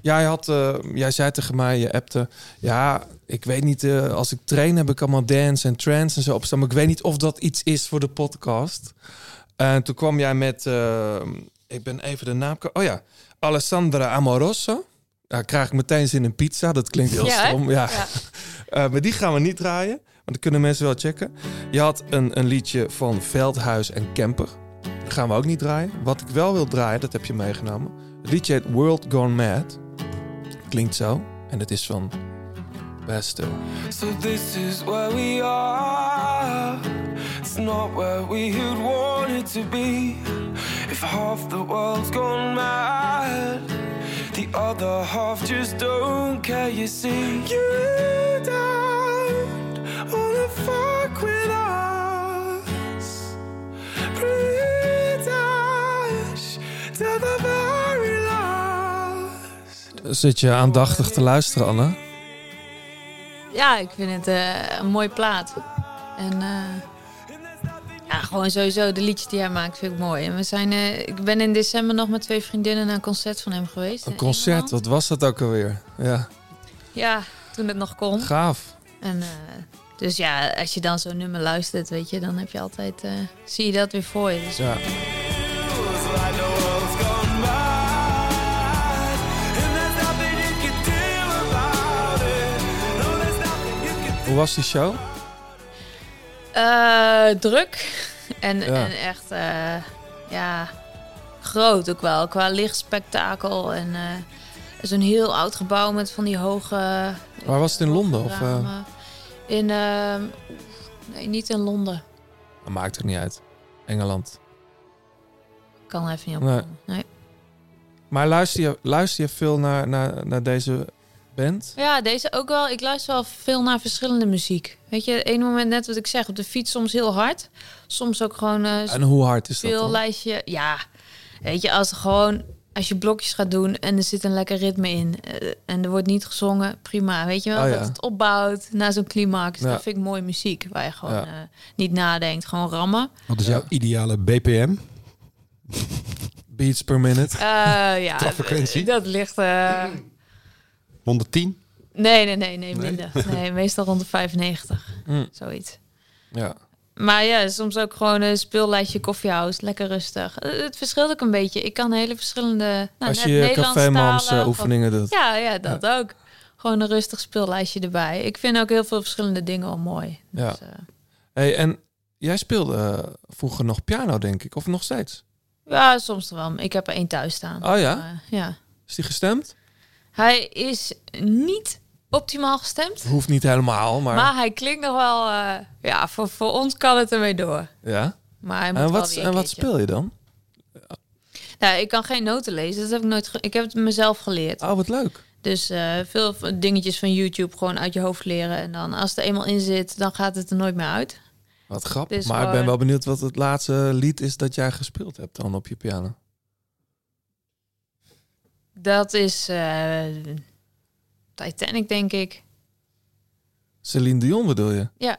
jij, had, eh, jij zei tegen mij, je appte... Ja, ik weet niet, eh, als ik train heb ik allemaal dance en trance en zo opstaan. Maar ik weet niet of dat iets is voor de podcast. En toen kwam jij met... eh, ik ben even de naam... Oh ja, Alessandra Amoroso. Daar krijg ik meteen zin in pizza. Dat klinkt heel Ja, hè? stom. Ja. Ja. Maar die gaan we niet draaien. Want dat kunnen mensen wel checken. Je had een, een liedje van Veldhuis en Kemper. Dat gaan we ook niet draaien. Wat ik wel wil draaien, dat heb je meegenomen. Het liedje heet World Gone Mad. Klinkt zo. En het is van Bastille. So this is where we are. It's not where we had wanted to be. If half the world's gone mad, the other half just don't care. You see, you Zit je aandachtig te luisteren, Anne? Ja, ik vind het eh, een mooie plaat. En eh, ja, gewoon sowieso de liedjes die hij maakt vind ik mooi. En we zijn, eh, ik ben in december nog met twee vriendinnen naar een concert van hem geweest. Een concert, wat was dat ook alweer? Ja, Ja, toen het nog kon. gaaf. En, eh, dus ja, als je dan zo'n nummer luistert, weet je, dan heb je altijd, eh, zie je dat weer voor je. Dus Ja. Hoe was die show? Eh, druk en, Ja. en echt, eh, ja, groot ook wel. Qua lichtspektakel en eh, zo'n heel oud gebouw met van die hoge... Waar was het in Londen? Of. In, ehm, nee, niet in Londen. Dat maakt het niet uit. Engeland. kan even niet Nee. opkomen. Nee. Maar luister je, luister je veel naar, naar, naar deze band? Ja, deze ook wel. Ik luister wel veel naar verschillende muziek. Weet je, één moment net wat ik zeg, op de fiets soms heel hard. Soms ook gewoon eh En hoe hard is dat veel lijstje. Ja, weet je, als gewoon als je blokjes gaat doen en er zit een lekker ritme in eh, en er wordt niet gezongen, prima. Weet je wel, Oh, ja. dat het opbouwt naar zo'n climax. Ja. Dat vind ik mooie muziek, waar je gewoon Ja. eh, niet nadenkt, gewoon rammen. Wat is jouw ideale BPM? Beats per minute. Eh, ja, Trapfrequentie? dat ligt... eh, 110? nee, nee, nee, nee, minder. Nee, meestal rond de 95, Mm. zoiets. Ja. Maar ja, soms ook gewoon een speellijstje koffiehouse, lekker rustig. Eh, Het verschilt ook een beetje. Ik kan hele verschillende... Nou, Als je cafémams eh, oefeningen doet. Ja, ja, dat ook. Gewoon een rustig speellijstje erbij. Ik vind ook heel veel verschillende dingen wel mooi. Ja. Dus, eh, Hey, en jij speelde vroeger nog piano, denk ik. Of nog steeds? ja, soms wel. Ik heb er één thuis staan. Oh ja? Maar, ja. Is die gestemd? Hij is niet optimaal gestemd. Hoeft niet helemaal, maar... Maar, hij klinkt nog wel... eh, ja, voor, voor ons kan het ermee door. ja? Maar hij moet En wat, en wat speel je dan? Nou, ik kan geen noten lezen. Dat heb ik nooit... ge- Ik heb het mezelf geleerd. Oh, wat leuk. Dus eh, veel dingetjes van YouTube gewoon uit je hoofd leren. En dan als het er eenmaal in zit, dan gaat het er nooit meer uit. Wat grappig. Is maar ik ben wel benieuwd wat het laatste lied is dat jij gespeeld hebt dan op je piano. Dat is eh, Titanic, denk ik. Celine Dion bedoel je? Ja.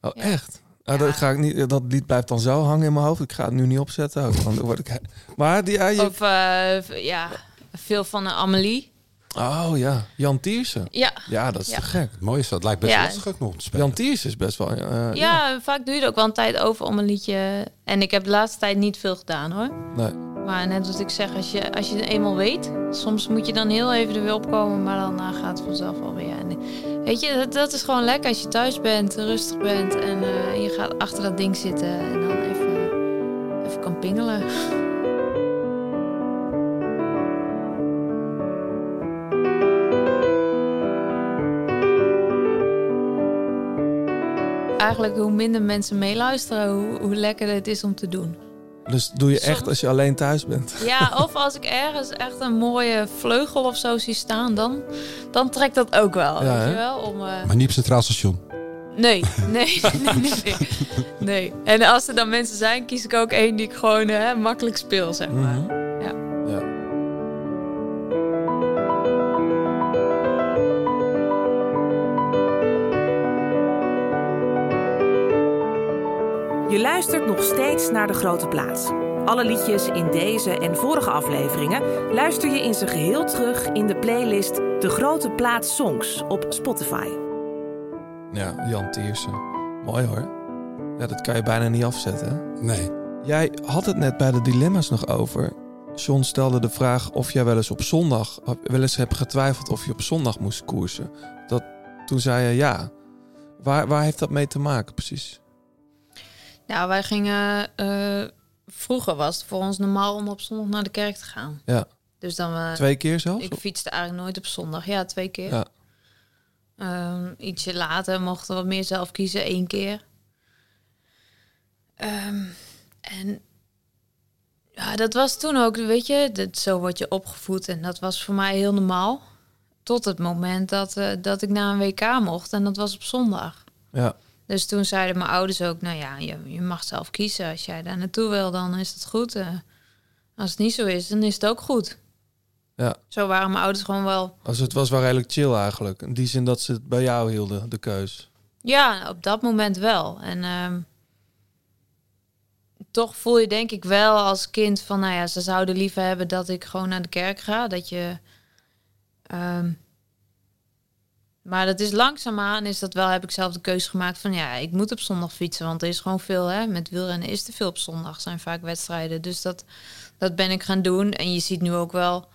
Oh, Ja. echt? Ah, dat, ga ik niet, dat lied blijft dan zo hangen in mijn hoofd. Ik ga het nu niet opzetten ook. Want dan word ik... Maar die... ja, je- Of eh, ja, veel van uh, Amelie. Oh ja, Jan Tiersen. Ja. Ja, dat is Ja. te gek. Het mooie is, dat lijkt best Ja. lastig ook nog te spelen. Jan Tiersen is best wel... eh, ja, vaak doe je er ook wel een tijd over om een liedje. En ik heb de laatste tijd niet veel gedaan hoor. Nee. Maar net wat ik zeg, als je, als je het eenmaal weet, soms moet je dan heel even er weer opkomen, maar dan uh, gaat het vanzelf alweer. En, weet je, dat, dat is gewoon lekker als je thuis bent, rustig bent en uh, je gaat achter dat ding zitten en dan even, even kan pingelen. Eigenlijk hoe minder mensen meeluisteren, hoe, hoe lekkerder het is om te doen. Dus doe je echt als je alleen thuis bent? Ja, of als ik ergens echt een mooie vleugel of zo zie staan, dan, dan trekt dat ook wel. Ja, weet je wel? Om, eh, Maar niet op Centraal Station. Nee, nee, nee, nee, nee. En als er dan mensen zijn, kies ik ook één die ik gewoon eh, makkelijk speel, zeg maar. Mhm. Je luistert nog steeds naar De Grote Plaats. Alle liedjes in deze en vorige afleveringen luister je in zijn geheel terug in de playlist De Grote Plaats Songs op Spotify. Ja, Jan Tiersen. Mooi hoor. Ja, dat kan je bijna niet afzetten. hè? Nee. Jij had het net bij de dilemma's nog over. John stelde de vraag of jij wel eens op zondag, wel eens hebt getwijfeld of je op zondag moest koersen. Dat, toen zei je ja. Waar, waar heeft dat mee te maken precies? Nou, wij gingen... eh, vroeger was het voor ons normaal om op zondag naar de kerk te gaan. Ja. Dus dan... eh, Twee keer zelfs? Ik fietste eigenlijk nooit op zondag. Ja, twee keer. Ja. Ehm, ietsje later mochten we wat meer zelf kiezen, één keer. Ehm, en ja, dat was toen ook, weet je, dat, zo word je opgevoed. En dat was voor mij heel normaal. Tot het moment dat, eh, dat ik naar een WK mocht. En dat was op zondag. Ja. Dus toen zeiden mijn ouders ook, nou ja, je, je mag zelf kiezen. Als jij daar naartoe wil, dan is het goed. Eh, als het niet zo is, dan is het ook goed. Ja. Zo waren mijn ouders gewoon wel Als het was wel redelijk chill eigenlijk. In die zin dat ze het bij jou hielden, de keus. Ja, op dat moment wel. En ehm, toch voel je denk ik wel als kind van, nou ja, ze zouden liever hebben dat ik gewoon naar de kerk ga. Dat je. ehm, maar dat is langzaamaan, is dat wel, heb ik zelf de keuze gemaakt van, ja, ik moet op zondag fietsen, want er is gewoon veel, hè. Met wielrennen is te veel op zondag, zijn vaak wedstrijden. Dus dat, dat ben ik gaan doen. En je ziet nu ook wel,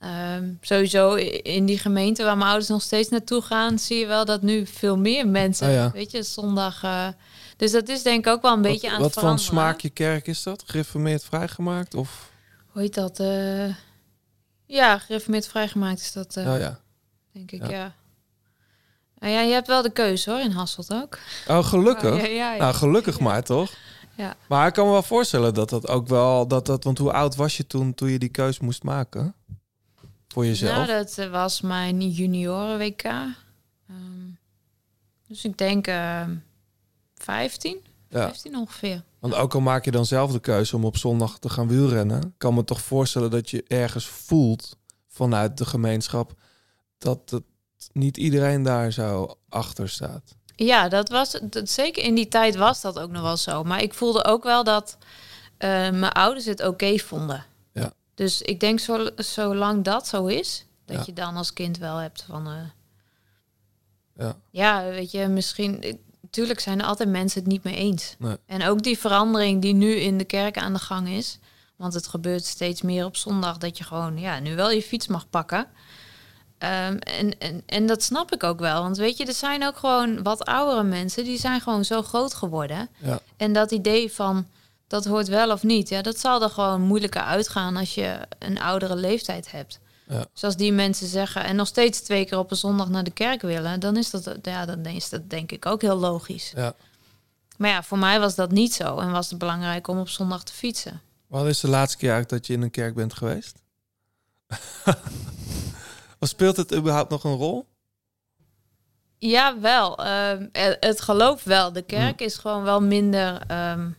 Ehm, sowieso in die gemeente waar mijn ouders nog steeds naartoe gaan, zie je wel dat nu veel meer mensen, ja. weet je, zondag. eh, dus dat is denk ik ook wel een beetje wat, aan wat het voor veranderen. smaakje kerk is dat? Gereformeerd vrijgemaakt? Of? Hoe heet dat? eh ja, gereformeerd vrijgemaakt is dat, eh, Oh ja. denk ik, Ja. ja. Nou ja, je hebt wel de keuze hoor, in Hasselt ook. Oh, gelukkig. Ja, ja, ja. Nou, gelukkig maar toch? Ja. Maar ik kan me wel voorstellen dat dat ook wel... Dat dat, want hoe oud was je toen, toen je die keus moest maken? Voor jezelf? Nou, dat eh, was mijn junioren WK. Ehm, dus ik denk eh 15, Ja. 15 ongeveer. Want ook al maak je dan zelf de keuze om op zondag te gaan wielrennen... kan me toch voorstellen dat je ergens voelt vanuit de gemeenschap... dat het niet iedereen daar zo achter staat. Ja, dat was dat, zeker in die tijd was dat ook nog wel zo. Maar ik voelde ook wel dat eh, mijn ouders het oké vonden. Ja. Dus ik denk zo, zolang dat zo is, dat Ja. je dan als kind wel hebt van. eh, Ja. ja, weet je, misschien. Tuurlijk zijn er altijd mensen het niet mee eens. Nee. En ook die verandering die nu in de kerk aan de gang is. Want het gebeurt steeds meer op zondag dat je gewoon ja, nu wel je fiets mag pakken. Ehm, en, en, en dat snap ik ook wel. Want weet je, er zijn ook gewoon wat oudere mensen die zijn gewoon zo groot geworden. Ja. En dat idee van dat hoort wel of niet, ja, dat zal er gewoon moeilijker uitgaan als je een oudere leeftijd hebt. Ja. Dus als die mensen zeggen en nog steeds twee keer op een zondag naar de kerk willen, dan is dat, ja, dan is dat denk ik ook heel logisch. Ja. Maar ja, voor mij was dat niet zo en was het belangrijk om op zondag te fietsen. Wat is de laatste keer dat je in een kerk bent geweest? of speelt het überhaupt nog een rol? Ja, wel. Ehm, het, geloof wel. De kerk is gewoon wel minder. ehm,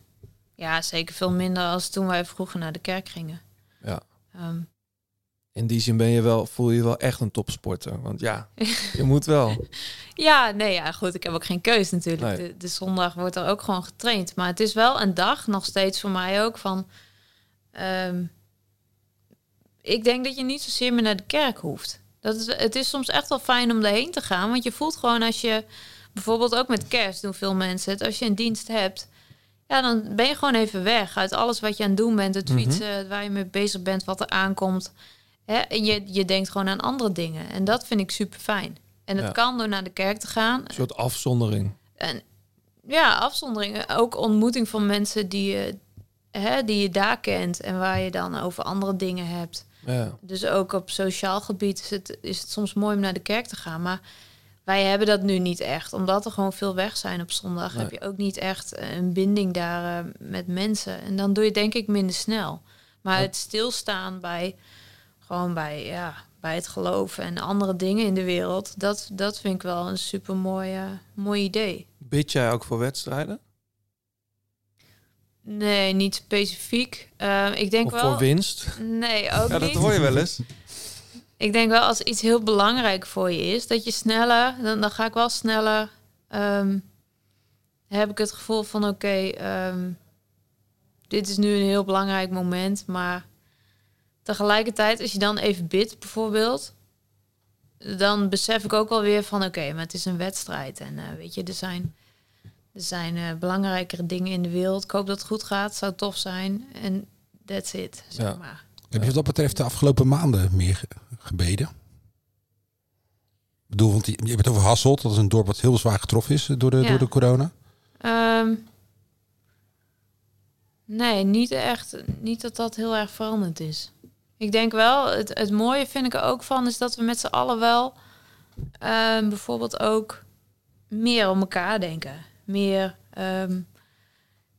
ja, zeker veel minder als toen wij vroeger naar de kerk gingen. Ja. Ehm, In die zin ben je wel, voel je wel echt een topsporter. Want ja, je moet wel. ja, nee, ja, goed. Ik heb ook geen keus natuurlijk. Nee. De, de zondag wordt er ook gewoon getraind. Maar het is wel een dag, nog steeds voor mij ook, van... ik denk dat je niet zozeer meer naar de kerk hoeft. Dat is, het is soms echt wel fijn om daarheen te gaan. Want je voelt gewoon als je... Bijvoorbeeld ook met kerst doen veel mensen het. Als je een dienst hebt... Ja, dan ben je gewoon even weg uit alles wat je aan het doen bent. Het Mhm. fietsen, waar je mee bezig bent, wat er aankomt. Hè? En je, je denkt gewoon aan andere dingen. En dat vind ik super fijn. En het Ja. kan door naar de kerk te gaan. Een soort afzondering. En ja, afzonderingen. Ook ontmoeting van mensen die je, hè, die je daar kent. En waar je dan over andere dingen hebt. Ja. Dus ook op sociaal gebied is het, is het soms mooi om naar de kerk te gaan. Maar wij hebben dat nu niet echt. Omdat er gewoon veel weg zijn op zondag. Nee. Heb je ook niet echt eh, een binding daar eh, met mensen. En dan doe je denk ik minder snel. Maar Ja. het stilstaan bij... Gewoon bij, ja, bij het geloven en andere dingen in de wereld. Dat, dat vind ik wel een super mooi, mooi idee. Bid jij ook voor wedstrijden? Nee, niet specifiek. Eh, ik denk Of wel. voor winst? Nee, ook Ja, dat niet. hoor je wel eens. Ik denk wel als iets heel belangrijk voor je is, dat je sneller, dan, dan ga ik wel sneller. ehm, heb ik het gevoel van oké, ehm, dit is nu een heel belangrijk moment, maar tegelijkertijd als je dan even bidt bijvoorbeeld, dan besef ik ook wel weer van oké, maar het is een wedstrijd en eh, weet je, er zijn er zijn eh, belangrijkere dingen in de wereld. Ik hoop dat het goed gaat, zou tof zijn en that's it. Zeg Ja. maar. Heb je wat dat betreft de afgelopen maanden meer ge- gebeden? Ik bedoel, want je hebt het over Hasselt. Dat is een dorp wat heel zwaar getroffen is door de, Ja. door de corona. Ehm, nee, niet echt. Niet dat dat heel erg veranderd is. Ik denk wel, het, het mooie vind ik er ook van, is dat we met z'n allen wel ehm, bijvoorbeeld ook meer om elkaar denken. Meer, ehm,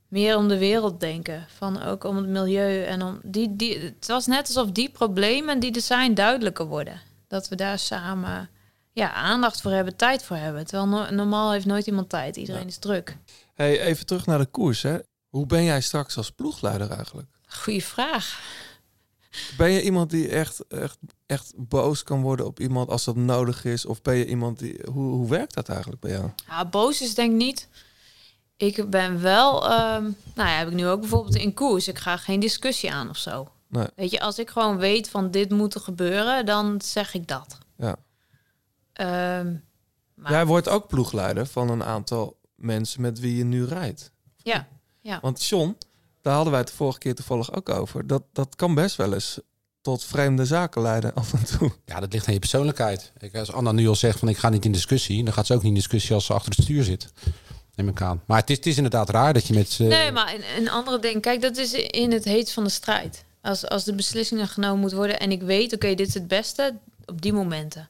meer om de wereld denken. Van ook om het milieu en om die, die. Het was net alsof die problemen die er zijn duidelijker worden. Dat we daar samen ja, aandacht voor hebben, tijd voor hebben. Terwijl no- normaal heeft nooit iemand tijd. Iedereen is druk. Hey, even terug naar de koers. Hè. Hoe ben jij straks als ploegleider eigenlijk? Goeie vraag. Ben je iemand die echt, echt, echt boos kan worden op iemand als dat nodig is? Of ben je iemand die... Hoe, hoe werkt dat eigenlijk bij jou? Ja, boos is denk ik niet. Ik ben wel, ehm, nou ja, heb ik nu ook bijvoorbeeld in koers. Ik ga geen discussie aan of zo. Nee. Weet je, als ik gewoon weet van dit moet er gebeuren, dan zeg ik dat. Ja. Ehm, maar, Jij wordt ook ploegleider van een aantal mensen met wie je nu rijdt. ja, ja. Want John, daar hadden wij het de vorige keer toevallig ook over. Dat, dat kan best wel eens tot vreemde zaken leiden af en toe. Ja, dat ligt aan je persoonlijkheid. Kijk, als Anna nu al zegt van ik ga niet in discussie, dan gaat ze ook niet in discussie als ze achter het stuur zit. Neem ik aan. Maar het is, het is inderdaad raar dat je met... eh, Nee, maar een, een andere ding. Kijk, dat is in het heet van de strijd. Als, als de beslissingen genomen moet worden en ik weet, oké, dit is het beste op die momenten.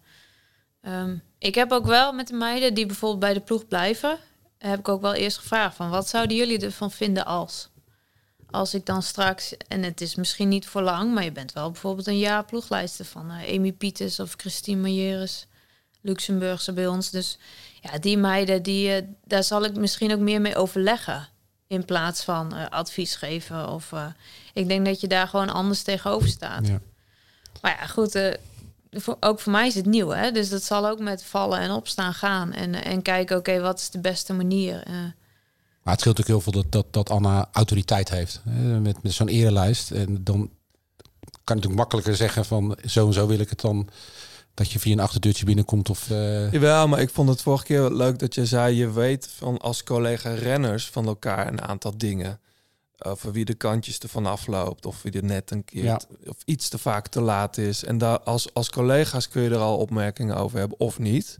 Ehm, ik heb ook wel met de meiden die bijvoorbeeld bij de ploeg blijven. heb ik ook wel eerst gevraagd van wat zouden jullie ervan vinden als? Als ik dan straks, en het is misschien niet voor lang, maar je bent wel bijvoorbeeld een jaar ploeglijster van eh, Amy Pieters of Christine Majeres, Luxemburgse bij ons. Dus ja, die meiden, die, eh, daar zal ik misschien ook meer mee overleggen. In plaats van eh, advies geven. Of ik denk dat je daar gewoon anders tegenover staat. Ja. Maar ja, goed. voor, ook voor mij is het nieuw, hè? Dus dat zal ook met vallen en opstaan gaan. En, en kijken, oké, wat is de beste manier? Maar het scheelt ook heel veel dat, dat, dat Anna autoriteit heeft. Hè, met met zo'n erelijst. En dan kan je natuurlijk makkelijker zeggen van zo en zo wil ik het dan. Dat je via een achterdeurtje binnenkomt of... eh, Jawel, maar ik vond het vorige keer leuk dat je zei... je weet van als collega renners van elkaar een aantal dingen. Over wie de kantjes ervan afloopt. Of wie er net een keer... Ja. of iets te vaak te laat is. En daar als, als collega's kun je er al opmerkingen over hebben of niet.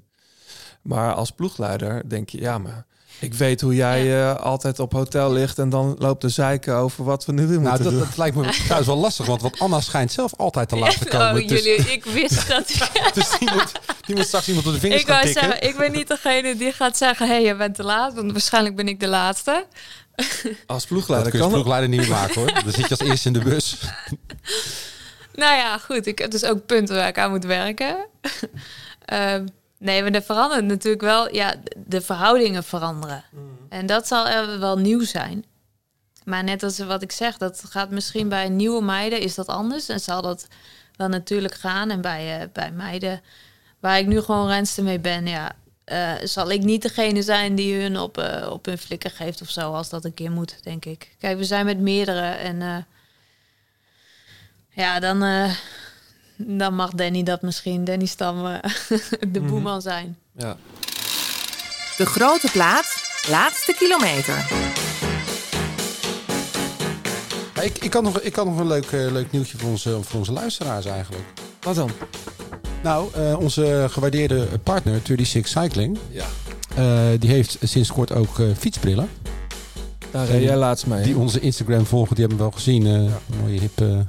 Maar als ploegleider denk je... ja, maar ik weet hoe jij eh, altijd op hotel ligt... en dan loopt de zeiken over wat we nu weer nou, moeten dat, doen. dat lijkt me trouwens wel lastig. Want, want Anna schijnt zelf altijd te laat te komen. oh, dus, jullie, ik wist dat. dus die, moet, die moet straks iemand op de vingers ik gaan zeggen, ik ben niet degene die gaat zeggen: hé, hey, je bent te laat. Want waarschijnlijk ben ik de laatste. Als dat ploegleider kun je ploegleider niet meer maken hoor. Dan zit je als eerste in de bus. Nou ja, goed. Ik heb dus ook punten waar ik aan moet werken. Ehm, nee, maar er verandert natuurlijk wel. Ja, de- verhoudingen veranderen. En dat zal er wel nieuw zijn. Maar net als wat ik zeg, dat gaat misschien bij nieuwe meiden is dat anders. En zal dat wel natuurlijk gaan. En bij, eh, bij meiden waar ik nu gewoon renster mee ben, ja, eh, zal ik niet degene zijn die hun op, eh, op hun flikker geeft of zo, als dat een keer moet, denk ik. Kijk, we zijn met meerdere en ja, dan, dan mag Danny dat misschien, Danny Stam, eh, de Mhm. boeman zijn. Ja. De grote plaat, laatste kilometer. Ik, ik, had nog, ik had nog een leuk, eh, leuk nieuwtje voor onze, voor onze luisteraars eigenlijk. Wat dan? Nou, eh, onze gewaardeerde partner 36 Cycling... Ja. eh, die heeft sinds kort ook eh, fietsbrillen. Daar reed jij laatst mee. Die onze Instagram volgen, die hebben we wel gezien. mooie hippe,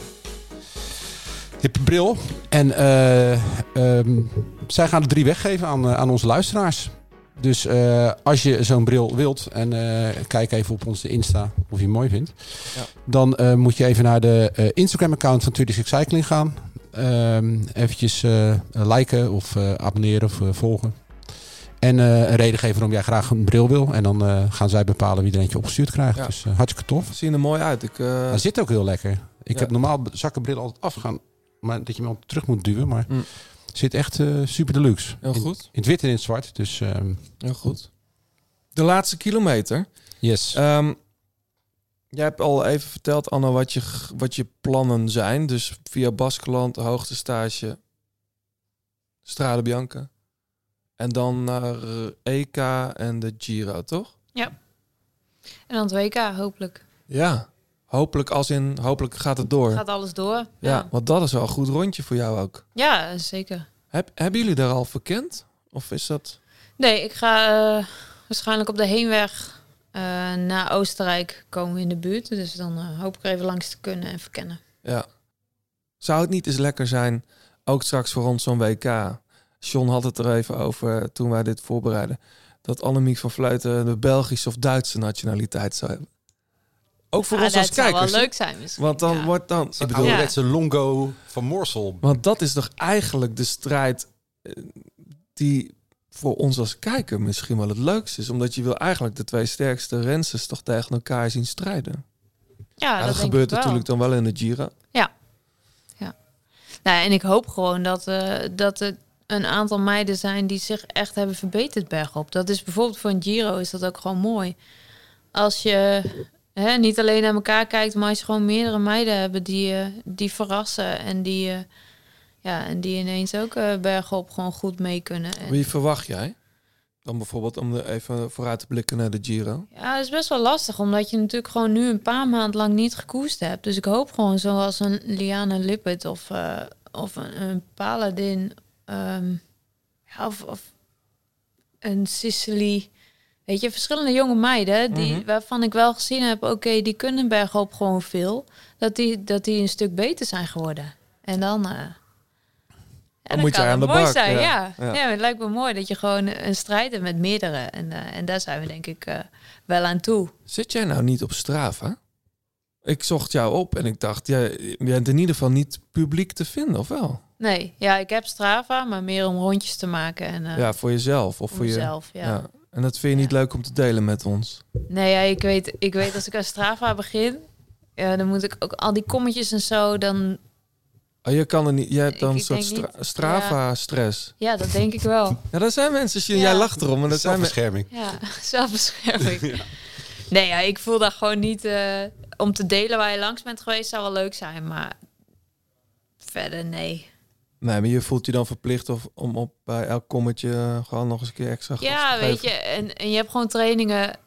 hippe bril. En ehm, zij gaan er drie weggeven aan, eh, aan onze luisteraars. Dus eh, als je zo'n bril wilt en kijk even op onze Insta of je hem mooi vindt. Ja. Dan moet je even naar de Instagram-account van 36 Cycling gaan. Ehm eventjes liken of abonneren of volgen. En een reden geven waarom jij graag een bril wil. En dan gaan zij bepalen wie er eentje opgestuurd krijgt. Ja. Dus hartstikke tof. Zien er mooi uit. Ik, Hij zit ook heel lekker. Ik Ja. heb normaal zakkenbril altijd afgaan. Maar dat je hem terug moet duwen. Maar Mm. zit echt eh, super deluxe. Heel goed. In, het wit en in het zwart. Dus ehm, Heel goed. De laatste kilometer. yes. Ehm, jij hebt al even verteld, Anna, wat je, wat je plannen zijn. Dus via Baskeland, hoogtestage, Strade Bianca. En dan naar eh, EK en de Giro, toch? En dan het WK, hopelijk. Ja. Hopelijk als in, hopelijk gaat het door. Gaat alles door. ja. Ja, want dat is wel een goed rondje voor jou ook. ja zeker. Heb, hebben jullie daar al verkend? Of is dat... Nee, ik ga eh, waarschijnlijk op de heenweg eh, naar Oostenrijk komen in de buurt. Dus dan eh, hoop ik er even langs te kunnen en verkennen. Ja. Zou het niet eens lekker zijn, ook straks voor ons zo'n WK? John had het er even over toen wij dit voorbereiden. Dat Annemiek van Vleuten de Belgische of Duitse nationaliteit zou hebben. Ook voor Ah, ons als dat zou kijkers. wel hè? leuk zijn misschien. Want dan ja. wordt dan. Ik bedoel, ouderwetse Longo van Morsel. Want dat is toch eigenlijk de strijd eh, die voor ons als kijker misschien wel het leukste is. Omdat je wil eigenlijk de twee sterkste rensters toch tegen elkaar zien strijden. Ja, Ja, dat, gebeurt ik wel. natuurlijk dan wel in de Giro. Nou, en ik hoop gewoon dat, eh, dat er een aantal meiden zijn die zich echt hebben verbeterd bergop. Dat is bijvoorbeeld voor een Giro is dat ook gewoon mooi. Als je hè, niet alleen naar elkaar kijkt, maar als je gewoon meerdere meiden hebben die, eh, die verrassen en die, eh, ja, en die ineens ook eh, bergop gewoon goed mee kunnen. En, Wie verwacht jij? Dan bijvoorbeeld om er even vooruit te blikken naar de Giro. Ja, het is best wel lastig, omdat je natuurlijk gewoon nu een paar maanden lang niet gekoest hebt. Dus ik hoop gewoon zoals een Liana Lippert of, eh, of een, een Paladin ehm, ja, of, of een Sicily. Weet je, verschillende jonge meiden die, Mhm. waarvan ik wel gezien heb, oké, die kunnen bergop gewoon veel. Dat die, dat die een stuk beter zijn geworden. En dan, eh, dan moet jij aan de mooi bak. zijn, ja. ja. Ja. Ja. maar het lijkt me mooi dat je gewoon een strijd hebt met meerdere. En, eh, en daar zijn we denk ik eh, wel aan toe. Zit jij nou niet op Strava? Ik zocht jou op en ik dacht, jij je bent in ieder geval niet publiek te vinden, of wel? Nee, ja, ik heb Strava, maar meer om rondjes te maken. En, ja, voor jezelf of voor je. mezelf, ja. En dat vind je niet leuk om te delen met ons? Nee, ja, ik, weet, ik weet als ik aan Strava begin, ja, dan moet ik ook al die kommetjes en zo, dan... Oh, je kan er niet. Je hebt dan Ik een soort stra- Strava-stress. Ja, dat denk ik wel. Ja, dat zijn mensen. je- Ja. Jij lacht erom, maar dat zijn Zelfbescherming. Ja, zelfbescherming. Nee, ja, ik voel daar gewoon niet... eh, om te delen waar je langs bent geweest zou wel leuk zijn, maar verder nee. Nee, maar je voelt je dan verplicht of, om op bij elk kommetje eh, gewoon nog eens een keer extra Ja, weet je, en, en je hebt gewoon trainingen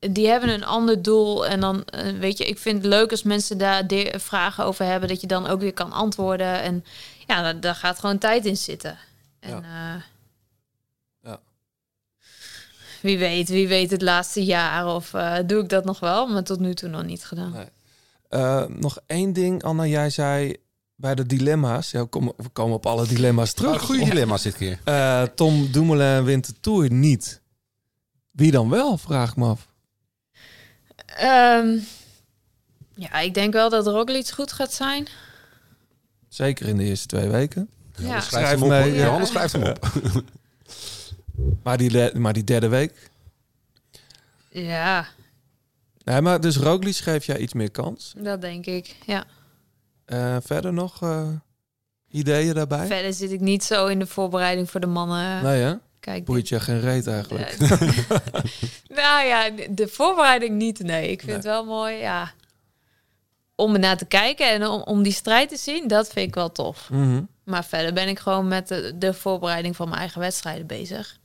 die hebben een ander doel. En dan, eh, weet je, ik vind het leuk als mensen daar vragen over hebben, dat je dan ook weer kan antwoorden. En ja, daar, daar gaat gewoon tijd in zitten. En ja. Ja. wie weet, wie weet het laatste jaar of eh, doe ik dat nog wel, maar tot nu toe nog niet gedaan. Nee. Eh, nog één ding, Anna. Jij zei bij de dilemma's. Ja, we, komen, we komen op alle dilemma's terug. Oh, goede dilemma's dit keer. Eh, Tom Dumoulin wint de Tour niet. Wie dan wel, vraag ik me af. Ehm, ja, ik denk wel dat Roglic goed gaat zijn. Zeker in de eerste twee weken. Ja. Schrijf hem op. Ja. Johannes schrijft hem op. Maar die, maar die derde week. Ja, Nee, maar dus Roglic geeft jij iets meer kans. dat denk ik. Ja. Eh, verder nog eh, ideeën daarbij? Verder zit ik niet zo in de voorbereiding voor de mannen. Nee hè? Kijk, Boeit je geen reet eigenlijk. nou ja, de- voorbereiding niet. Nee, ik vind het wel mooi. Ja. Om er naar te kijken en om, om die strijd te zien, dat vind ik wel tof. Mhm. Maar verder ben ik gewoon met de, de voorbereiding van mijn eigen wedstrijden bezig.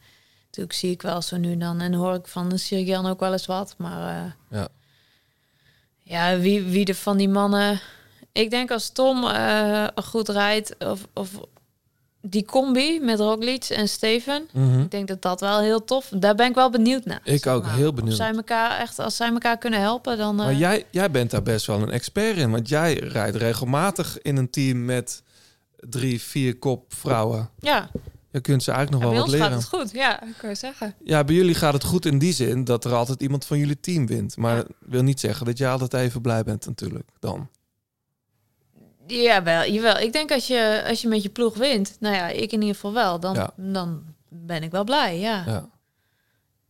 Natuurlijk zie ik wel zo nu en dan en hoor ik van de Sirian ook wel eens wat. Maar eh, Ja. ja, wie, wie er van die mannen... Ik denk als Tom eh, goed rijdt, of, of die combi met Roglic en Steven... Mhm. Ik denk dat dat wel heel tof... Daar ben ik wel benieuwd naar. Ik ook, heel benieuwd. zij elkaar echt, als zij elkaar kunnen helpen, dan... eh, Maar jij, jij bent daar best wel een expert in. Want jij rijdt regelmatig in een team met drie, vier kop vrouwen. Ja, Je kunt ze eigenlijk en nog bij wel ons wat gaat leren. het goed. Ja, ik kan je zeggen. Ja, bij jullie gaat het goed in die zin dat er altijd iemand van jullie team wint. Maar dat wil niet zeggen dat je altijd even blij bent natuurlijk dan. Ja, wel, jawel. Ik denk als je, als je met je ploeg wint, nou ja, ik in ieder geval wel, dan, Ja. dan ben ik wel blij, ja. Ja,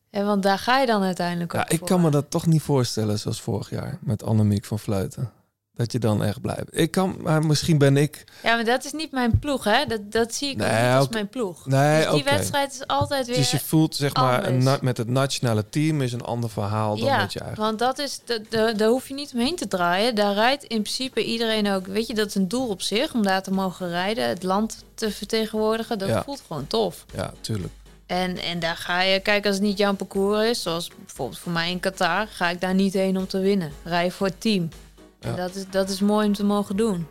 En want daar ga je dan uiteindelijk ook ja ik voor. kan me dat toch niet voorstellen zoals vorig jaar met Annemiek van Vleuten. Dat je dan echt blij bent. Ik kan, maar misschien ben ik... Ja, maar dat is niet mijn ploeg, hè. Dat, dat zie ik Nee, niet als mijn ploeg. Nee, dus die wedstrijd is altijd weer Dus je voelt zeg maar een met het nationale team is een ander verhaal dan ja, met je eigen. want dat is, de, de, daar hoef je niet omheen te draaien. Daar rijdt in principe iedereen ook. Weet je, dat is een doel op zich om daar te mogen rijden, het land te vertegenwoordigen. Dat Ja. voelt gewoon tof. Ja, tuurlijk. En, en daar ga je, kijk, als het niet jouw parcours is, zoals bijvoorbeeld voor mij in Qatar, ga ik daar niet heen om te winnen. Rij voor het team. En Ja. dat is, dat is mooi om te mogen doen.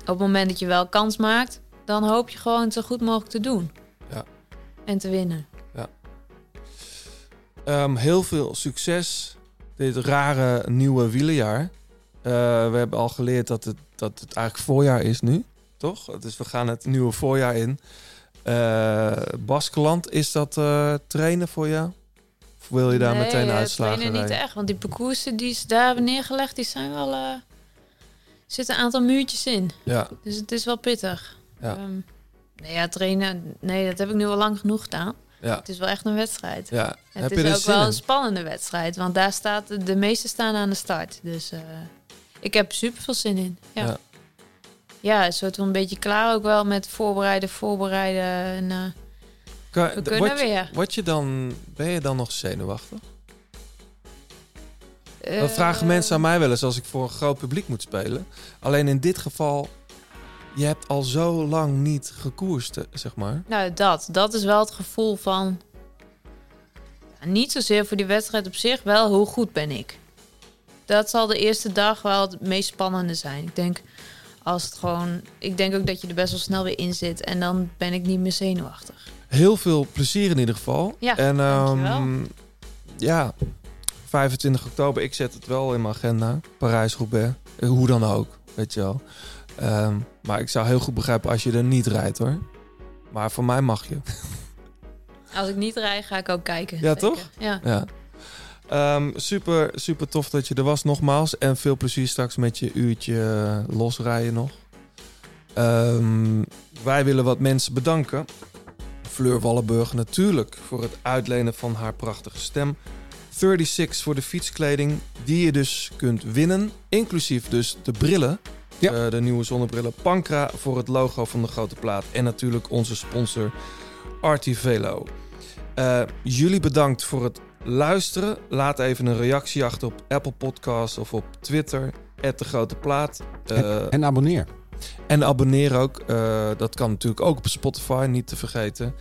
Op het moment dat je wel kans maakt, dan hoop je gewoon het zo goed mogelijk te doen. Ja. En te winnen. Ehm, heel veel succes dit rare nieuwe wielerjaar. Eh, we hebben al geleerd dat het, dat het eigenlijk voorjaar is nu, toch? Dus we gaan het nieuwe voorjaar in. Eh Baskeland, is dat eh, trainen voor jou? Of wil je daar Nee, meteen uitslagen trainen niet echt, want die parcoursen die ze daar hebben neergelegd, die zijn wel... er zitten een aantal muurtjes in. Ja, Dus het is wel pittig. Ja. Ehm, nee, ja, trainen, nee, dat heb ik nu al lang genoeg gedaan. ja, Het is wel echt een wedstrijd. ja. Het Heb je is er ook wel in? een spannende wedstrijd, want daar staat de meeste staan aan de start. Dus eh, ik heb super veel zin in. Ja. Ja. ja. een soort van een beetje klaar ook wel met voorbereiden, voorbereiden. En, eh, Kan- we kunnen je- weer. word je dan, ben je dan nog zenuwachtig? Dat eh, vragen mensen aan mij wel eens als ik voor een groot publiek moet spelen. Alleen in dit geval, je hebt al zo lang niet gekoerst, eh, zeg maar. Nou, dat. Dat is wel het gevoel van... ja, niet zozeer voor die wedstrijd op zich, wel hoe goed ben ik. Dat zal de eerste dag wel het meest spannende zijn. Ik denk, als het gewoon... Ik denk ook dat je er best wel snel weer in zit. En dan ben ik niet meer zenuwachtig. Heel veel plezier in ieder geval. Ja, en dankjewel. ja, 25 oktober, ik zet het wel in mijn agenda. Parijs-Roubaix. Eh, Hoe dan ook, weet je wel. Ehm, maar ik zou heel goed begrijpen als je er niet rijdt hoor. Maar voor mij mag je. Als ik niet rij, ga ik ook kijken. Ja, zeker. toch? Ja. Ja. Ehm, super, super tof dat je er was nogmaals. En veel plezier straks met je uurtje eh, losrijden nog. Wij willen wat mensen bedanken. Fleur Wallenburg natuurlijk voor het uitlenen van haar prachtige stem. 36 voor de fietskleding, die je dus kunt winnen. Inclusief dus de brillen. Ja. Eh, de nieuwe zonnebrillen. Pankra voor het logo van de grote plaat. En natuurlijk onze sponsor Artivelo. Eh, jullie bedankt voor het luisteren. Laat even een reactie achter op Apple Podcasts of op Twitter. de Grote Plaat. Eh, En, en abonneer. En abonneer ook. Eh, dat kan natuurlijk ook op Spotify, niet te vergeten.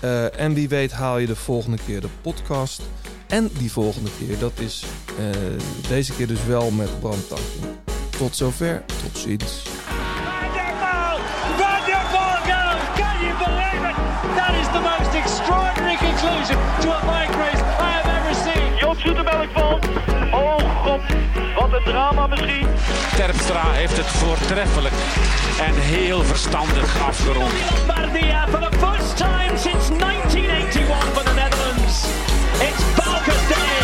Eh, en wie weet haal je de volgende keer de podcast. En die volgende keer, dat is eh, deze keer dus wel met Bram. Tot zover, tot ziens. Oh drama misschien. Terpstra heeft het voortreffelijk en heel verstandig afgerond. Bardia for the first time since 1981 for the Netherlands. It's Balkan Day.